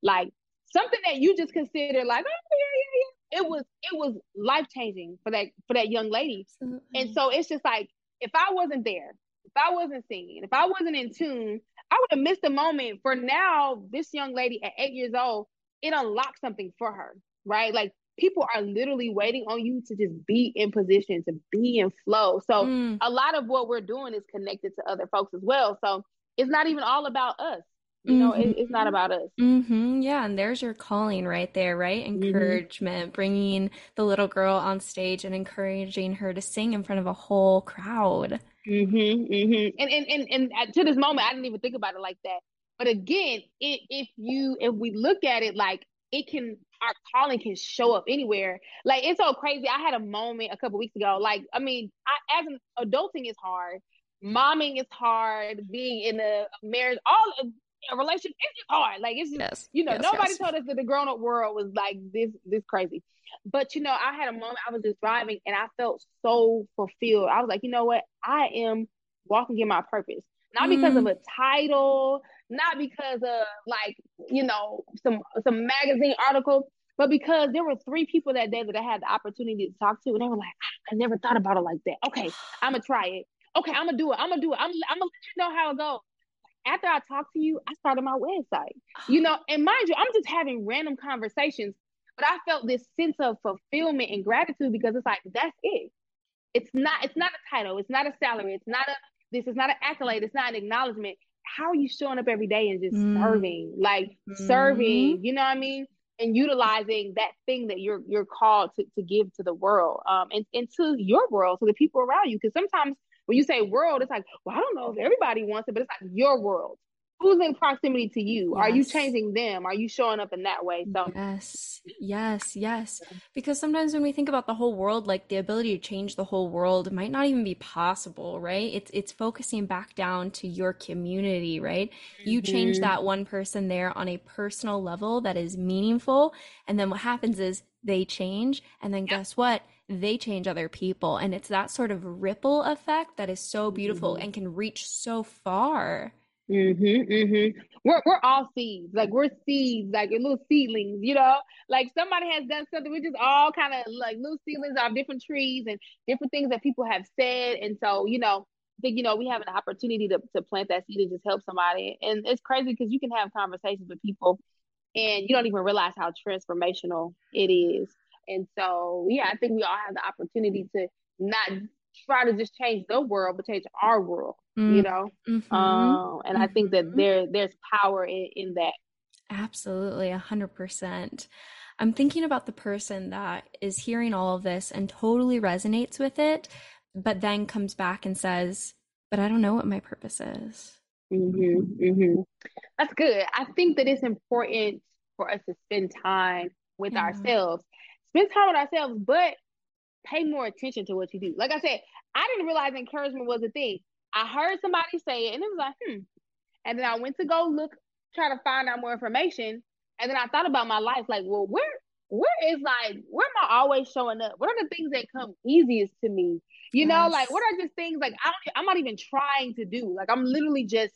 Like something that you just consider like, oh yeah, yeah, yeah. It was it was life changing for that for that young lady. Absolutely. And so it's just like if I wasn't there, if I wasn't singing, if I wasn't in tune, I would have missed a moment. For now, this young lady at eight years old, it unlocked something for her, right? Like people are literally waiting on you to just be in position, to be in flow. So mm. a lot of what we're doing is connected to other folks as well. So it's not even all about us. You know, mm-hmm. it, it's not about us. Mm-hmm. Yeah. And there's your calling right there, right? Mm-hmm. Encouragement, mm-hmm. bringing the little girl on stage and encouraging her to sing in front of a whole crowd. Mm-hmm, mm-hmm. And, and and and to this moment, I didn't even think about it like that. But again, it, if you if we look at it like it can, our calling can show up anywhere. Like it's so crazy. I had a moment a couple weeks ago. Like I mean, I, as an adulting is hard, momming is hard, being in a marriage, all a relationship. It's just hard. Like it's just yes. you know yes, nobody yes. told us that the grown up world was like this this crazy. But you know, I had a moment. I was just driving, and I felt so fulfilled. I was like, you know what? I am walking in my purpose, not because mm. of a title, not because of like you know some some magazine article, but because there were three people that day that I had the opportunity to talk to, and they were like, I never thought about it like that. Okay, I'm gonna try it. Okay, I'm gonna do it. I'm gonna do it. I'm, I'm gonna let you know how it goes after I talked to you, I started my website. You know, and mind you, I'm just having random conversations, but I felt this sense of fulfillment and gratitude because it's like that's it. It's not. It's not a title. It's not a salary. It's not a. This is not an accolade. It's not an acknowledgement. How are you showing up every day and just mm. serving, like mm. serving? You know what I mean? And utilizing that thing that you're you're called to, to give to the world, um, and, and to your world, to the people around you. Because sometimes when you say world, it's like, well, I don't know if everybody wants it, but it's like your world. Who's in proximity to you? Yes. Are you changing them? Are you showing up in that way? So yes, yes, yes. Because sometimes when we think about the whole world, like the ability to change the whole world might not even be possible, right? It's it's focusing back down to your community, right? Mm-hmm. You change mm-hmm. that one person there on a personal level that is meaningful, and then what happens is they change, and then guess what? They change other people. And it's that sort of ripple effect that is so beautiful mm-hmm. and can reach so far. Mm-hmm, mm-hmm. We're we're all seeds, like we're seeds, like little seedlings, you know. Like somebody has done something, we're just all kind of like little seedlings of different trees and different things that people have said, and so you know, I think you know we have an opportunity to to plant that seed and just help somebody, and it's crazy because you can have conversations with people, and you don't even realize how transformational it is. And so, yeah, I think we all have the opportunity to not try to just change the world, but change our world, mm. you know? Mm-hmm. Um, and mm-hmm. I think that mm-hmm. there there's power in, in that. Absolutely, a hundred percent. I'm thinking about the person that is hearing all of this and totally resonates with it, but then comes back and says, but I don't know what my purpose is. Mm-hmm, mm-hmm. That's good. I think that it's important for us to spend time with yeah. ourselves spend time with ourselves, but pay more attention to what you do. Like I said, I didn't realize encouragement was a thing. I heard somebody say it and it was like, hmm. And then I went to go look, try to find out more information. And then I thought about my life, like, well, where where is like where am I always showing up? What are the things that come easiest to me? You yes. know, like what are just things like I don't I'm not even trying to do. Like I'm literally just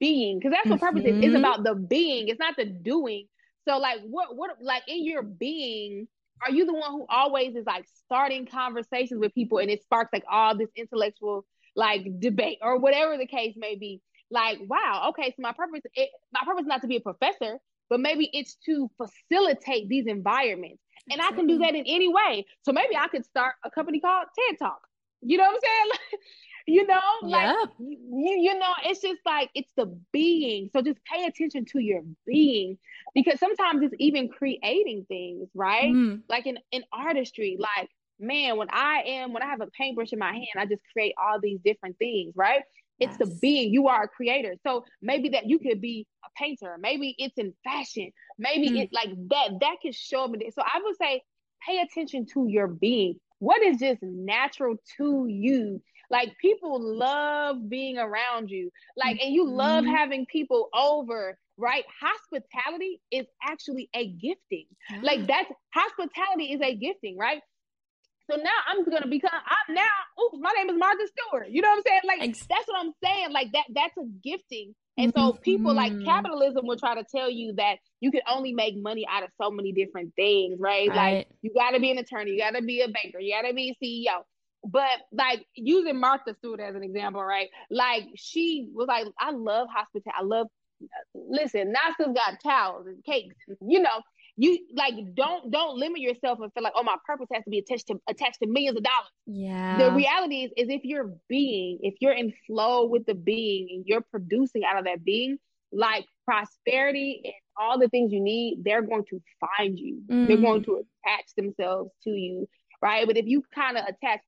being because that's what purpose is. It's Mhm. about the being. It's not the doing. So like what what like in your being, are you the one who always is like starting conversations with people and it sparks like all this intellectual like debate or whatever the case may be? Like, wow, okay, so my purpose it, my purpose is not to be a professor, but maybe it's to facilitate these environments. And I can do mm-hmm. that in any way. So maybe I could start a company called TED Talk. You know what I'm saying? *laughs* You know, like Yep. you, you know, it's just like it's the being. So just pay attention to your being because sometimes it's even creating things, right? Mm, Like in, in artistry, like man, when I am when I have a paintbrush in my hand, I just create all these different things, right? It's the being. You are a creator. So maybe that you could be a painter. Maybe it's in fashion. Maybe Mm. it like that that can show me. it. So I would say pay attention to your being. What is just natural to you? Like people love being around you. Like and you love Mhm. having people over, right? Hospitality is actually a gifting. Yeah. Like that's hospitality is a gifting, right? So now I'm gonna become I'm now, oops, my name is Martha Stewart. You know what I'm saying? Like Ex- that's what I'm saying. Like that that's a gifting. And so people like capitalism will try to tell you that you can only make money out of so many different things, right? Like you gotta be an attorney, you gotta be a banker, you gotta be a CEO. But like using Martha Stewart as an example, right? Like she was like, I love hospitality. I love listen, Nasa's got towels and cakes, you know, you like don't don't limit yourself and feel like, oh, my purpose has to be attached to attached to millions of dollars. Yeah. The reality is, is if you're being, if you're in flow with the being and you're producing out of that being, like prosperity and all the things you need, they're going to find you. They're Mm. going to attach themselves to you, right? But if you kind of attach,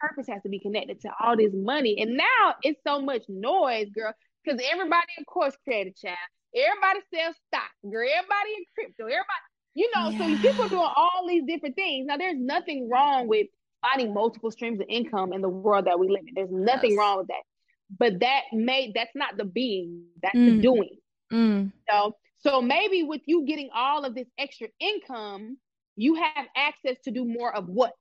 purpose has to be connected to all this money, and now it's so much noise, girl, because everybody, of course, created child. Everybody sells stock, girl. Everybody in crypto. Everybody, you know, so Yeah. people doing all these different things. Now, there's nothing wrong with finding multiple streams of income in the world that we live in. There's nothing Yes. wrong with that. But that may that's not the being, that's Mm. the doing. Mm. Know? So maybe with you getting all of this extra income, you have access to do more of what?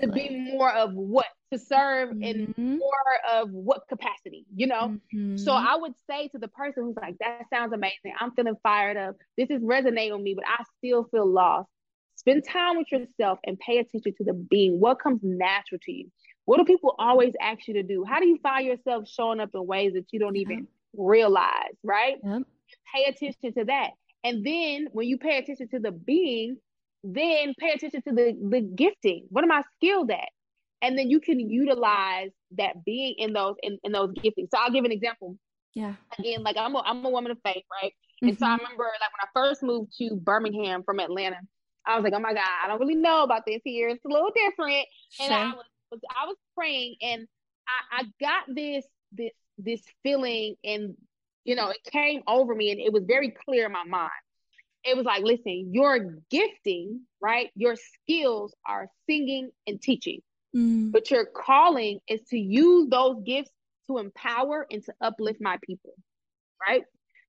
To be more of what? To serve in Mhm. more of what capacity, you know? So Mhm. I would say to the person who's like, that sounds amazing. I'm feeling fired up. This is resonating with me, but I still feel lost. Spend time with yourself and pay attention to the being. What comes natural to you? What do people always ask you to do? How do you find yourself showing up in ways that you don't even realize, right? Yep. Pay attention to that. And then when you pay attention to the being, then pay attention to the, the gifting. What am I skilled at? And then you can utilize that being in those in, in those giftings. So I'll give an example Yeah. again, like I'm a I'm a woman of faith, right? And so I Mhm. remember like when I first moved to Birmingham from Atlanta, I was like, oh my God, I don't really know about this here. It's a little different. And I Sure. was I was praying and I, I got this this this feeling and you know it came over me and it was very clear in my mind. It was like, listen, your gifting, right? Your skills are singing and teaching. Mm. but your calling is to use those gifts to empower and to uplift my people right?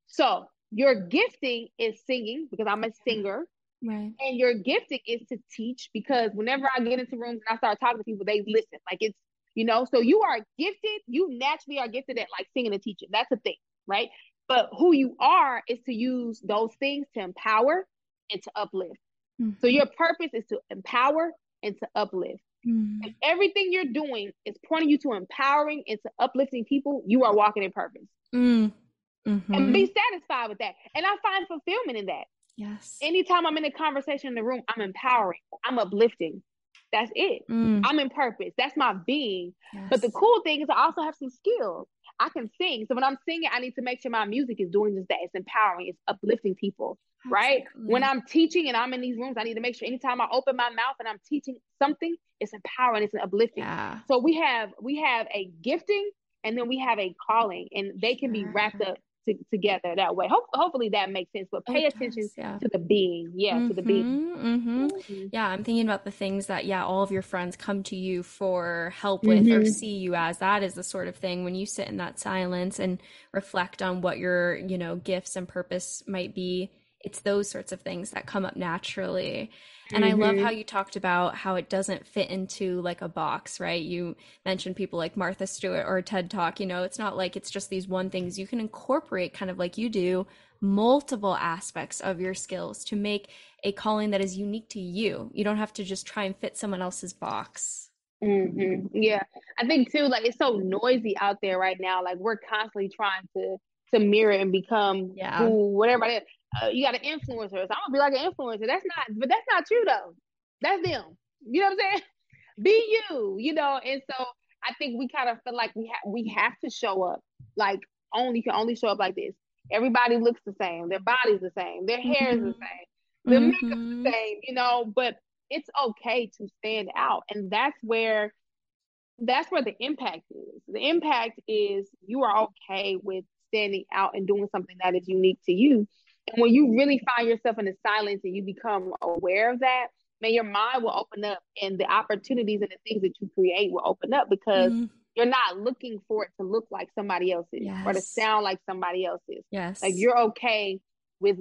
So your gifting is singing because i'm a singer. Right. and your gifting is to teach because whenever i get into rooms and i start talking to people they listen. Like it's you know so you are gifted. You naturally are gifted at like singing and teaching. That's a thing right but who you are is to use those things to empower and to uplift Mhm. so your purpose is to empower and to uplift Mm. if everything you're doing is pointing you to empowering and to uplifting people, you are walking in purpose. Mm. And be satisfied with that. And I find fulfillment in that. Yes. Anytime I'm in a conversation in the room, I'm empowering, I'm uplifting. That's it. Mm. I'm in purpose. That's my being. But the cool thing is, I also have some skills. I can sing. So when I'm singing, I need to make sure my music is doing just that. It's empowering, it's uplifting people, right? When I'm teaching and I'm in these rooms, I need to make sure anytime I open my mouth and I'm teaching something, it's empowering, it's uplifting. Yeah. So we have we have a gifting and then we have a calling, and they can be wrapped up to, together that way. Hope, hopefully that makes sense. But pay it attention does, Yeah. to the being, yeah, to the being. hmm Mhm. Yeah, I'm thinking about the things that, yeah, all of your friends come to you for help with or Mhm. see you as. That is the sort of thing when you sit in that silence and reflect on what your, you know, gifts and purpose might be. It's those sorts of things that come up naturally. And mm-hmm. I love how Mm-hmm. you talked about how it doesn't fit into like a box, right? You mentioned people like Martha Stewart or TED Talk, you know, it's not like it's just these one things. You can incorporate kind of like you do multiple aspects of your skills to make a calling that is unique to you. You don't have to just try and fit someone else's box. hmm Yeah, I think too. Like it's so noisy out there right now. Like we're constantly trying to to mirror and become Yeah. who whatever. It is. Uh, you got an influencer. So I'm gonna be like an influencer. That's not, but that's not you though. That's them. You know what I'm saying? *laughs* Be you. You know. And so I think we kind of feel like we have we have to show up. Like only can only show up like this. Everybody looks the same. Their body's the same. Their hair is the Mhm. same. The makeup's Mhm. the same. You know. But it's okay to stand out, and that's where that's where the impact is. The impact is you are okay with standing out and doing something that is unique to you. And when you really find yourself in the silence and you become aware of that, man, your mind will open up and the opportunities and the things that you create will open up because Mhm. you're not looking for it to look like somebody else's or to sound like somebody else's. Yes. Like you're okay with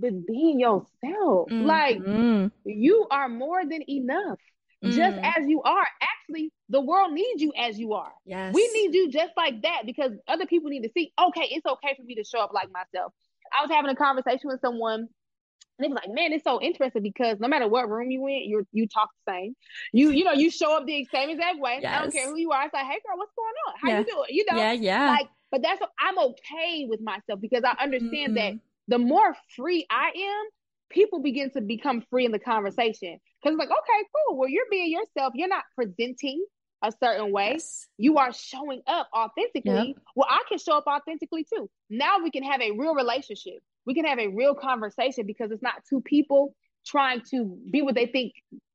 with being yourself. Like Mhm. you are more than enough just Mm. as you are. Actually, the world needs you as you are. Yes. We need you just like that because other people need to see, okay, it's okay for me to show up like myself. I was having a conversation with someone and they was like, man, it's so interesting because no matter what room you in, you you talk the same. You you know, you show up the same exact way. I don't care who you are. It's like, hey girl, what's going on? How Yeah. you doing? You know, Yeah, yeah. like, but that's I'm okay with myself because I understand that Mhm. the more free I am, people begin to become free in the conversation. Because it's like, okay, cool. Well, you're being yourself. You're not presenting a certain way. Yes. You are showing up authentically. Well, I can show up authentically too. Now we can have a real relationship. We can have a real conversation because it's not two people trying to be what they think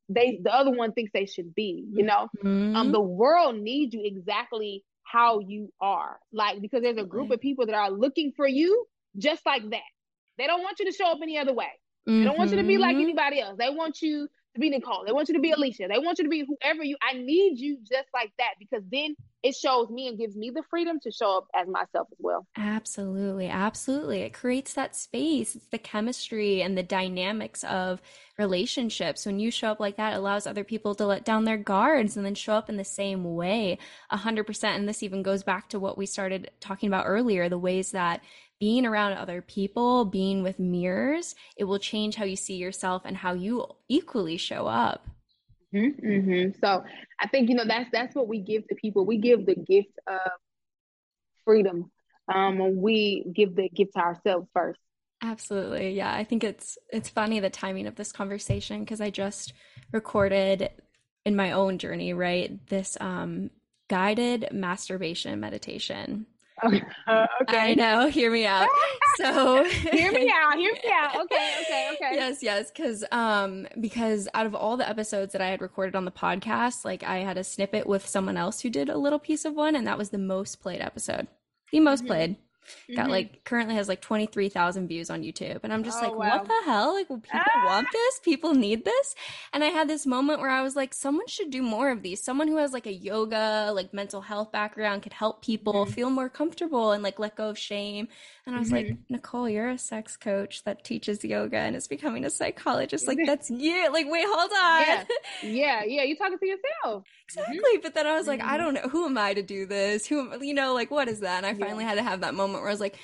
they the other one thinks they should be. You know, um, Mhm. the world needs you exactly how you are. Like because there's a group of people that are looking for you just like that. They don't want you to show up any other way. They don't want you to be like Mhm. anybody else. They want you to be Nicole. They want you to be Alycia. They want you to be whoever you. I need you just like that because then it shows me and gives me the freedom to show up as myself as well. Absolutely, absolutely. It creates that space. It's the chemistry and the dynamics of relationships. When you show up like that, it allows other people to let down their guards and then show up in the same way, a hundred percent. And this even goes back to what we started talking about earlier, the ways that being around other people, being with mirrors, it will change how you see yourself and how you equally show up. hmm So I think you know that's that's what we give to people. We give the gift of freedom. Um, we give the gift to ourselves first. Absolutely. Yeah, I think it's it's funny the timing of this conversation because I just recorded in my own journey, right? This um guided masturbation meditation. *laughs* Okay. Uh, I know, hear me out. *laughs* So hear me *laughs* out. Hear me out. Okay. Okay. Okay. Yes, yes, because um because out of all the episodes that I had recorded on the podcast, like I had a snippet with someone else who did a little piece of one, and that was the most played episode. The most Mhm. played. Got Mhm. like currently has like 23,000 views on YouTube. And I'm just Oh, like, wow. what the hell? Like, well, people Ah! want this? People need this? And I had this moment where I was like, someone should do more of these. Someone who has like a yoga, like mental health background could help people Mhm. feel more comfortable and like let go of shame. And I was like, Mm-hmm. Nicole, you're a sex coach that teaches yoga and is becoming a psychologist. Like, *laughs* that's you. Like, wait, hold on. Yeah. Yeah. *laughs* Yeah. You talking to yourself. Exactly. But then I was like, I Mhm. don't know. Who am I to do this? Who, am- you know, like, what is that? And I Yeah. finally had to have that moment where I was like,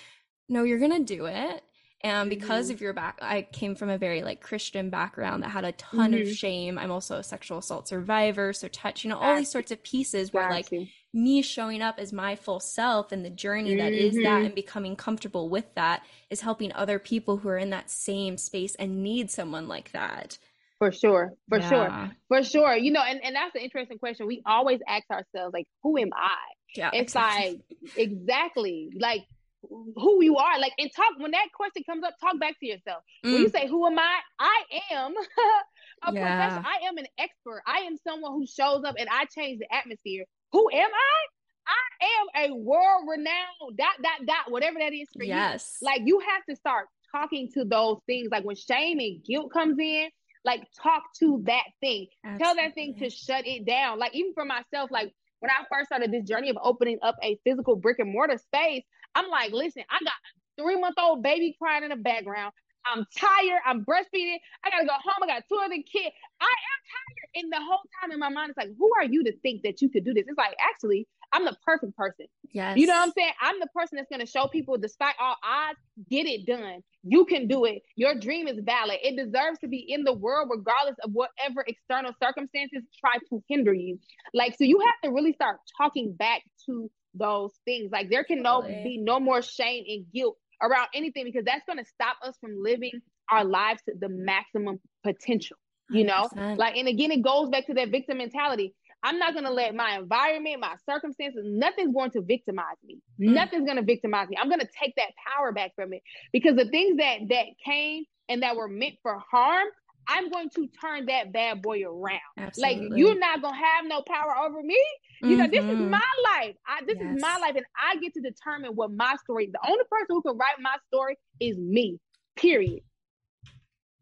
no, you're going to do it. And because Mhm. of your back, I came from a very like Christian background that had a ton of Mhm. shame. I'm also a sexual assault survivor. So touch, you know, all these sorts of pieces where like me showing up as my full self and the journey that is that Mhm. and becoming comfortable with that is helping other people who are in that same space and need someone like that. For sure. For sure. For sure. You know, and, and that's an interesting question. We always ask ourselves, like, who am I? Yeah. It's exactly. like exactly like who you are. Like and talk when that question comes up, talk back to yourself. When you Mm, say, Who am I? I am *laughs* a Yeah. professional. I am an expert. I am someone who shows up and I change the atmosphere. Who am I? I am a world renowned dot dot dot, whatever that is for you. yes. Like you have to start talking to those things. Like when shame and guilt comes in, like talk to that thing. Tell that thing to shut it down. Like even for myself, like when I first started this journey of opening up a physical brick and mortar space, I'm like, listen, I got a three month old baby crying in the background. I'm tired. I'm breastfeeding. I gotta go home. I got two other kids. I am tired. And the whole time in my mind, it's like, who are you to think that you could do this? It's like, actually, I'm the perfect person. Yes. You know what I'm saying? I'm the person that's going to show people, despite all odds, get it done. You can do it. Your dream is valid. It deserves to be in the world, regardless of whatever external circumstances try to hinder you. Like, so you have to really start talking back to those things. Like, there can no be no more shame and guilt around anything because that's going to stop us from living our lives to the maximum potential. You know, 100%. like, and again, it goes back to that victim mentality. I'm not going to let my environment, my circumstances, nothing's going to victimize me. Mm. Nothing's going to victimize me. I'm going to take that power back from it because the things that that came and that were meant for harm, I'm going to turn that bad boy around. Absolutely. Like you're not going to have no power over me. You know, this is Mhm. my life. I this is my life and I get to determine what my story. The only person who can write my story is me. Period.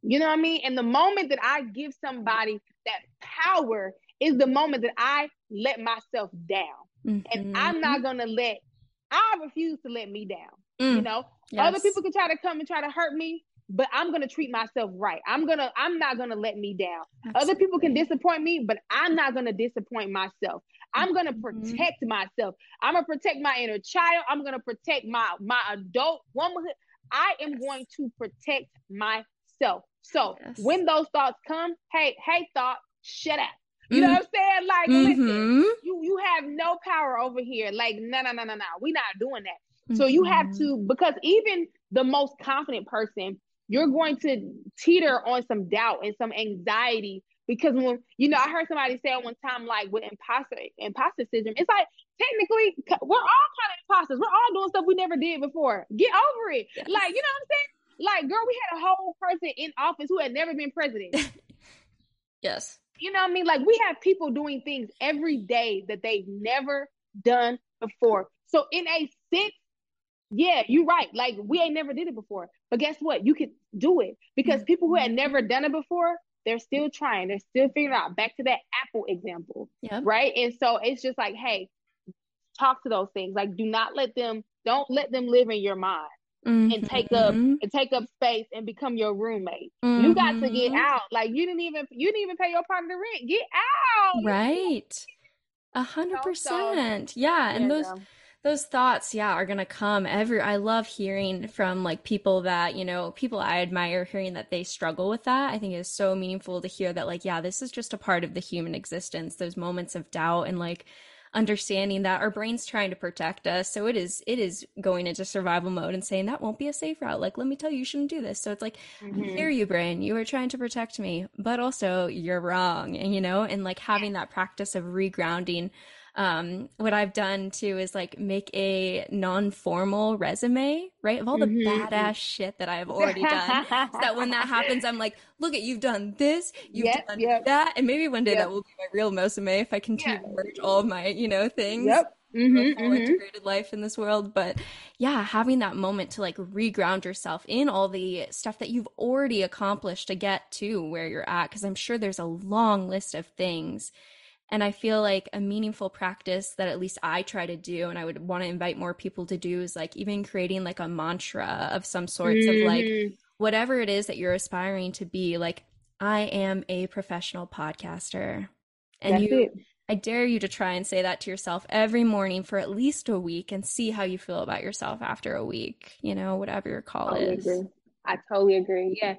You know what I mean? And the moment that I give somebody that power is the moment that I let myself down. And Mhm. I'm not gonna let I refuse to let me down. You Mm, know, other people can try to come and try to hurt me, but I'm gonna treat myself right. I'm gonna I'm not gonna let me down. Other people can disappoint me, but I'm not gonna disappoint myself. I'm gonna Mhm. protect myself. I'm gonna protect my inner child. I'm gonna protect my my adult womanhood. I am going to protect myself. So Yes. when those thoughts come, hey, hey, thought, shut up. You know what I'm saying? Like, listen, Mhm. you you have no power over here. Like, no, no, no, no, no. We're not doing that. So you have Mhm. to because even the most confident person, you're going to teeter on some doubt and some anxiety because when you know, I heard somebody say one time like with imposter imposter syndrome, it's like technically we're all kind of imposters. We're all doing stuff we never did before. Get over it. Yes. Like you know what I'm saying? Like, girl, we had a whole person in office who had never been president. *laughs* Yes. You know what I mean? Like we have people doing things every day that they've never done before. So in a sense, yeah, you're right. Like we ain't never did it before. But guess what? You can do it because people who had never done it before, they're still trying. They're still figuring out. Back to that Apple example, Yep. right? And so it's just like, hey, talk to those things. Like do not let them don't let them live in your mind and take up Mhm. and take up space and become your roommate. You got to get Mhm. out. Like you didn't even you didn't even pay your part of the rent. Get out. Right. A hundred percent. Yeah. And those. Those thoughts, yeah, are gonna come every I love hearing from like people that, you know, people I admire, hearing that they struggle with that. I think is so meaningful to hear that like, yeah, this is just a part of the human existence, those moments of doubt and like understanding that our brain's trying to protect us. So it is it is going into survival mode and saying that won't be a safe route. Like, let me tell you, you shouldn't do this. So it's like, I Mhm. hear you, brain. You are trying to protect me, but also you're wrong. And you know, and like having that practice of regrounding. Um, what I've done too is like make a non-formal resume, right? Of all the Mhm. badass shit that I have *laughs* already done. so that when that happens, I'm like, look at you've done this, you've Yep, done yep. that, and maybe one day Yep. that will be my real resume if I continue to merge all of my, you know, things Yep. Mm-hmm, full integrated life in this world. But yeah, having that moment to like reground yourself in all the stuff that you've already accomplished to get to where you're at. Cause I'm sure there's a long list of things. And I feel like a meaningful practice that at least I try to do, and I would want to invite more people to do, is like even creating like a mantra of some sorts of like Mhm. whatever it is that you're aspiring to be. Like, I am a professional podcaster. And That's you it. I dare you to try and say that to yourself every morning for at least a week and see how you feel about yourself after a week, you know, whatever your call Totally is. agree. I totally agree. Yeah.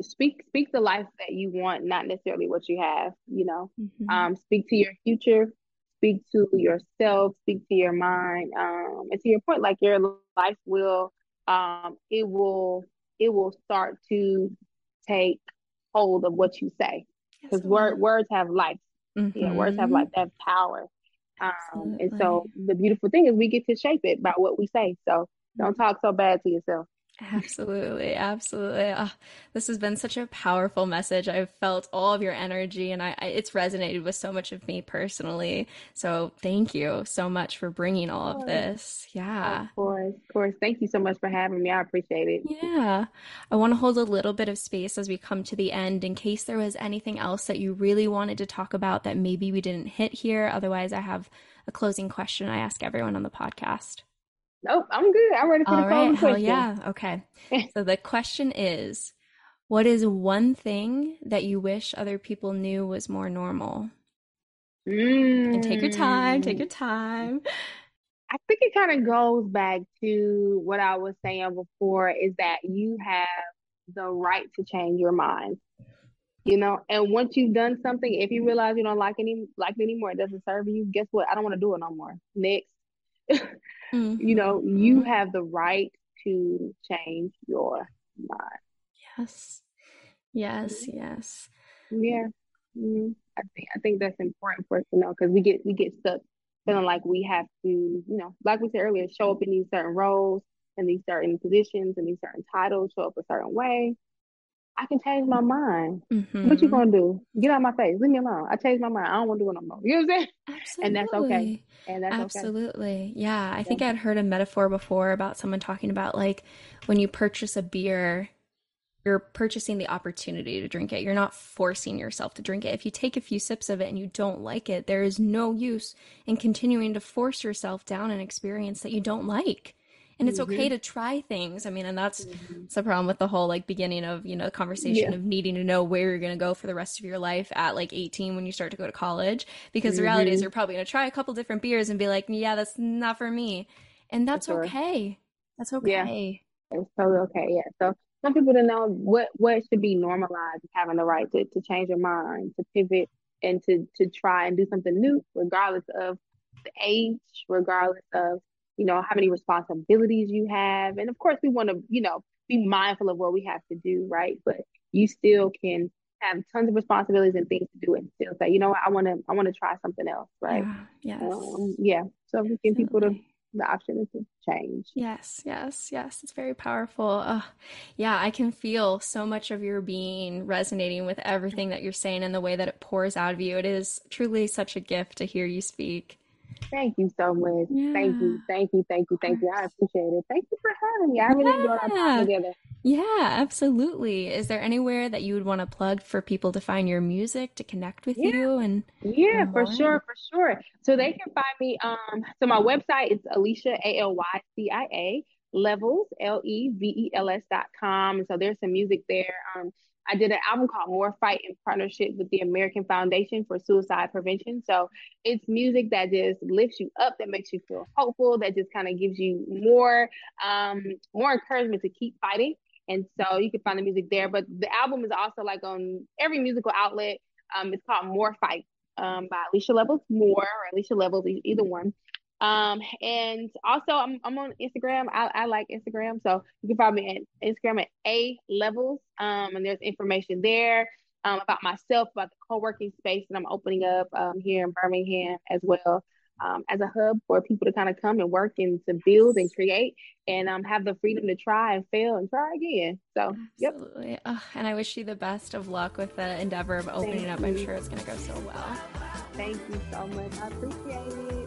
Speak speak the life that you want, not necessarily what you have, you know. Mhm. Um, speak to your future, speak to yourself, speak to your mind. Um, and to your point, like your life will um it will it will start to take hold of what you say. Because Yes, word words have life. Yeah, words have life, they have power. Um, and so the beautiful thing is we get to shape it by what we say. So don't talk so bad to yourself. Absolutely, absolutely. Ah, this has been such a powerful message. I've felt all of your energy, and I, I it's resonated with so much of me personally. So thank you so much for bringing all of this. Yeah. Of course, of course. Thank you so much for having me. I appreciate it. Yeah. I want to hold a little bit of space as we come to the end in case there was anything else that you really wanted to talk about that maybe we didn't hit here. Otherwise, I have a closing question I ask everyone on the podcast. Nope, I'm good. I'm ready for All the right, hell yeah. Okay. *laughs* so the question is what is one thing that you wish other people knew was more normal? Mm. And take your time, take your time. I think it kind of goes back to what I was saying before is that you have the right to change your mind. You know, and once you've done something, if you realize you don't like any like it anymore, it doesn't serve you, guess what? I don't want to do it no more. Next. You know, you Mhm. have the right to change your mind. Yes. Yes, yes. Yeah. Mhm. I think I think that's important for us to know because we get we get stuck feeling like we have to, you know, like we said earlier, show up in these certain roles and these certain positions and these certain titles, show up a certain way. I can change my mind. What you Mhm. gonna do? Get out of my face. Leave me alone. I changed my mind. I don't want to do it no more. *laughs* You know what I'm saying? Absolutely. And that's okay. And that's okay. Absolutely. Yeah. I think I had heard a metaphor before about someone talking about like when you purchase a beer, you're purchasing the opportunity to drink it. You're not forcing yourself to drink it. If you take a few sips of it and you don't like it, there is no use in continuing to force yourself down an experience that you don't like. And it's okay to try things. I mean, and that's, that's the problem with the whole like beginning of, you know, the conversation Yeah. of needing to know where you're going to go for the rest of your life at like 18 when you start to go to college. Because the reality is Mhm. you're probably going to try a couple different beers and be like, yeah, that's not for me. And that's sure. okay. That's Yeah. okay. It's totally okay. Yeah. So some people to know what what should be normalized, having the right to, to change your mind, to pivot and to to try and do something new, regardless of the age, regardless of, you know, how many responsibilities you have. And of course we want to, you know, be mindful of what we have to do, right? But you still can have tons of responsibilities and things to do and still say, you know what, I wanna I wanna try something else, right? Yeah. Yes. Um, yeah. So we give people the, Absolutely. the option to change. Yes, yes, yes. It's very powerful. Ugh. yeah, I can feel so much of your being resonating with everything that you're saying and the way that it pours out of you. It is truly such a gift to hear you speak. Thank you so much. Thank you. Thank you. Thank you. Thank you. I appreciate it. Thank you for having me. I really enjoyed our Yeah. time together. Yeah, absolutely. Is there anywhere that you would want to plug for people to find your music, to connect with Yeah. you? And Yeah, for More. sure, for sure. So they can find me. Um, so my website is Alycia A L Y C I A levels L E V E L S dot com. And so there's some music there. Um, I did an album called More Fight in partnership with the American Foundation for Suicide Prevention. So it's music that just lifts you up, that makes you feel hopeful, that just kind of gives you more um more encouragement to keep fighting. And so you can find the music there. But the album is also like on every musical outlet. Um, it's called More Fight um, by Alycia Levels More or Alycia Levels, either one. Um, and also I'm I'm on Instagram. I, I like Instagram, so you can find me at Instagram at A Levels. Um, and there's information there um, about myself, about the co-working space that I'm opening up um, here in Birmingham as well. Um, as a hub for people to kind of come and work and to build and create and um, have the freedom to try and fail and try again. So, yep. absolutely. And I wish you the best of luck with the endeavor of opening Thank up. I'm sure it's going to go so well. Thank you so much. I appreciate it.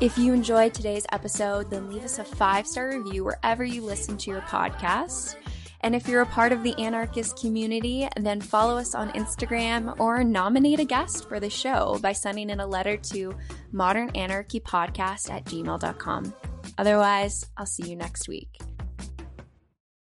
If you enjoyed today's episode, then leave us a five star review wherever you listen to your podcast. And if you're a part of the anarchist community, then follow us on Instagram or nominate a guest for the show by sending in a letter to modernanarchypodcast at gmail.com. Otherwise, I'll see you next week.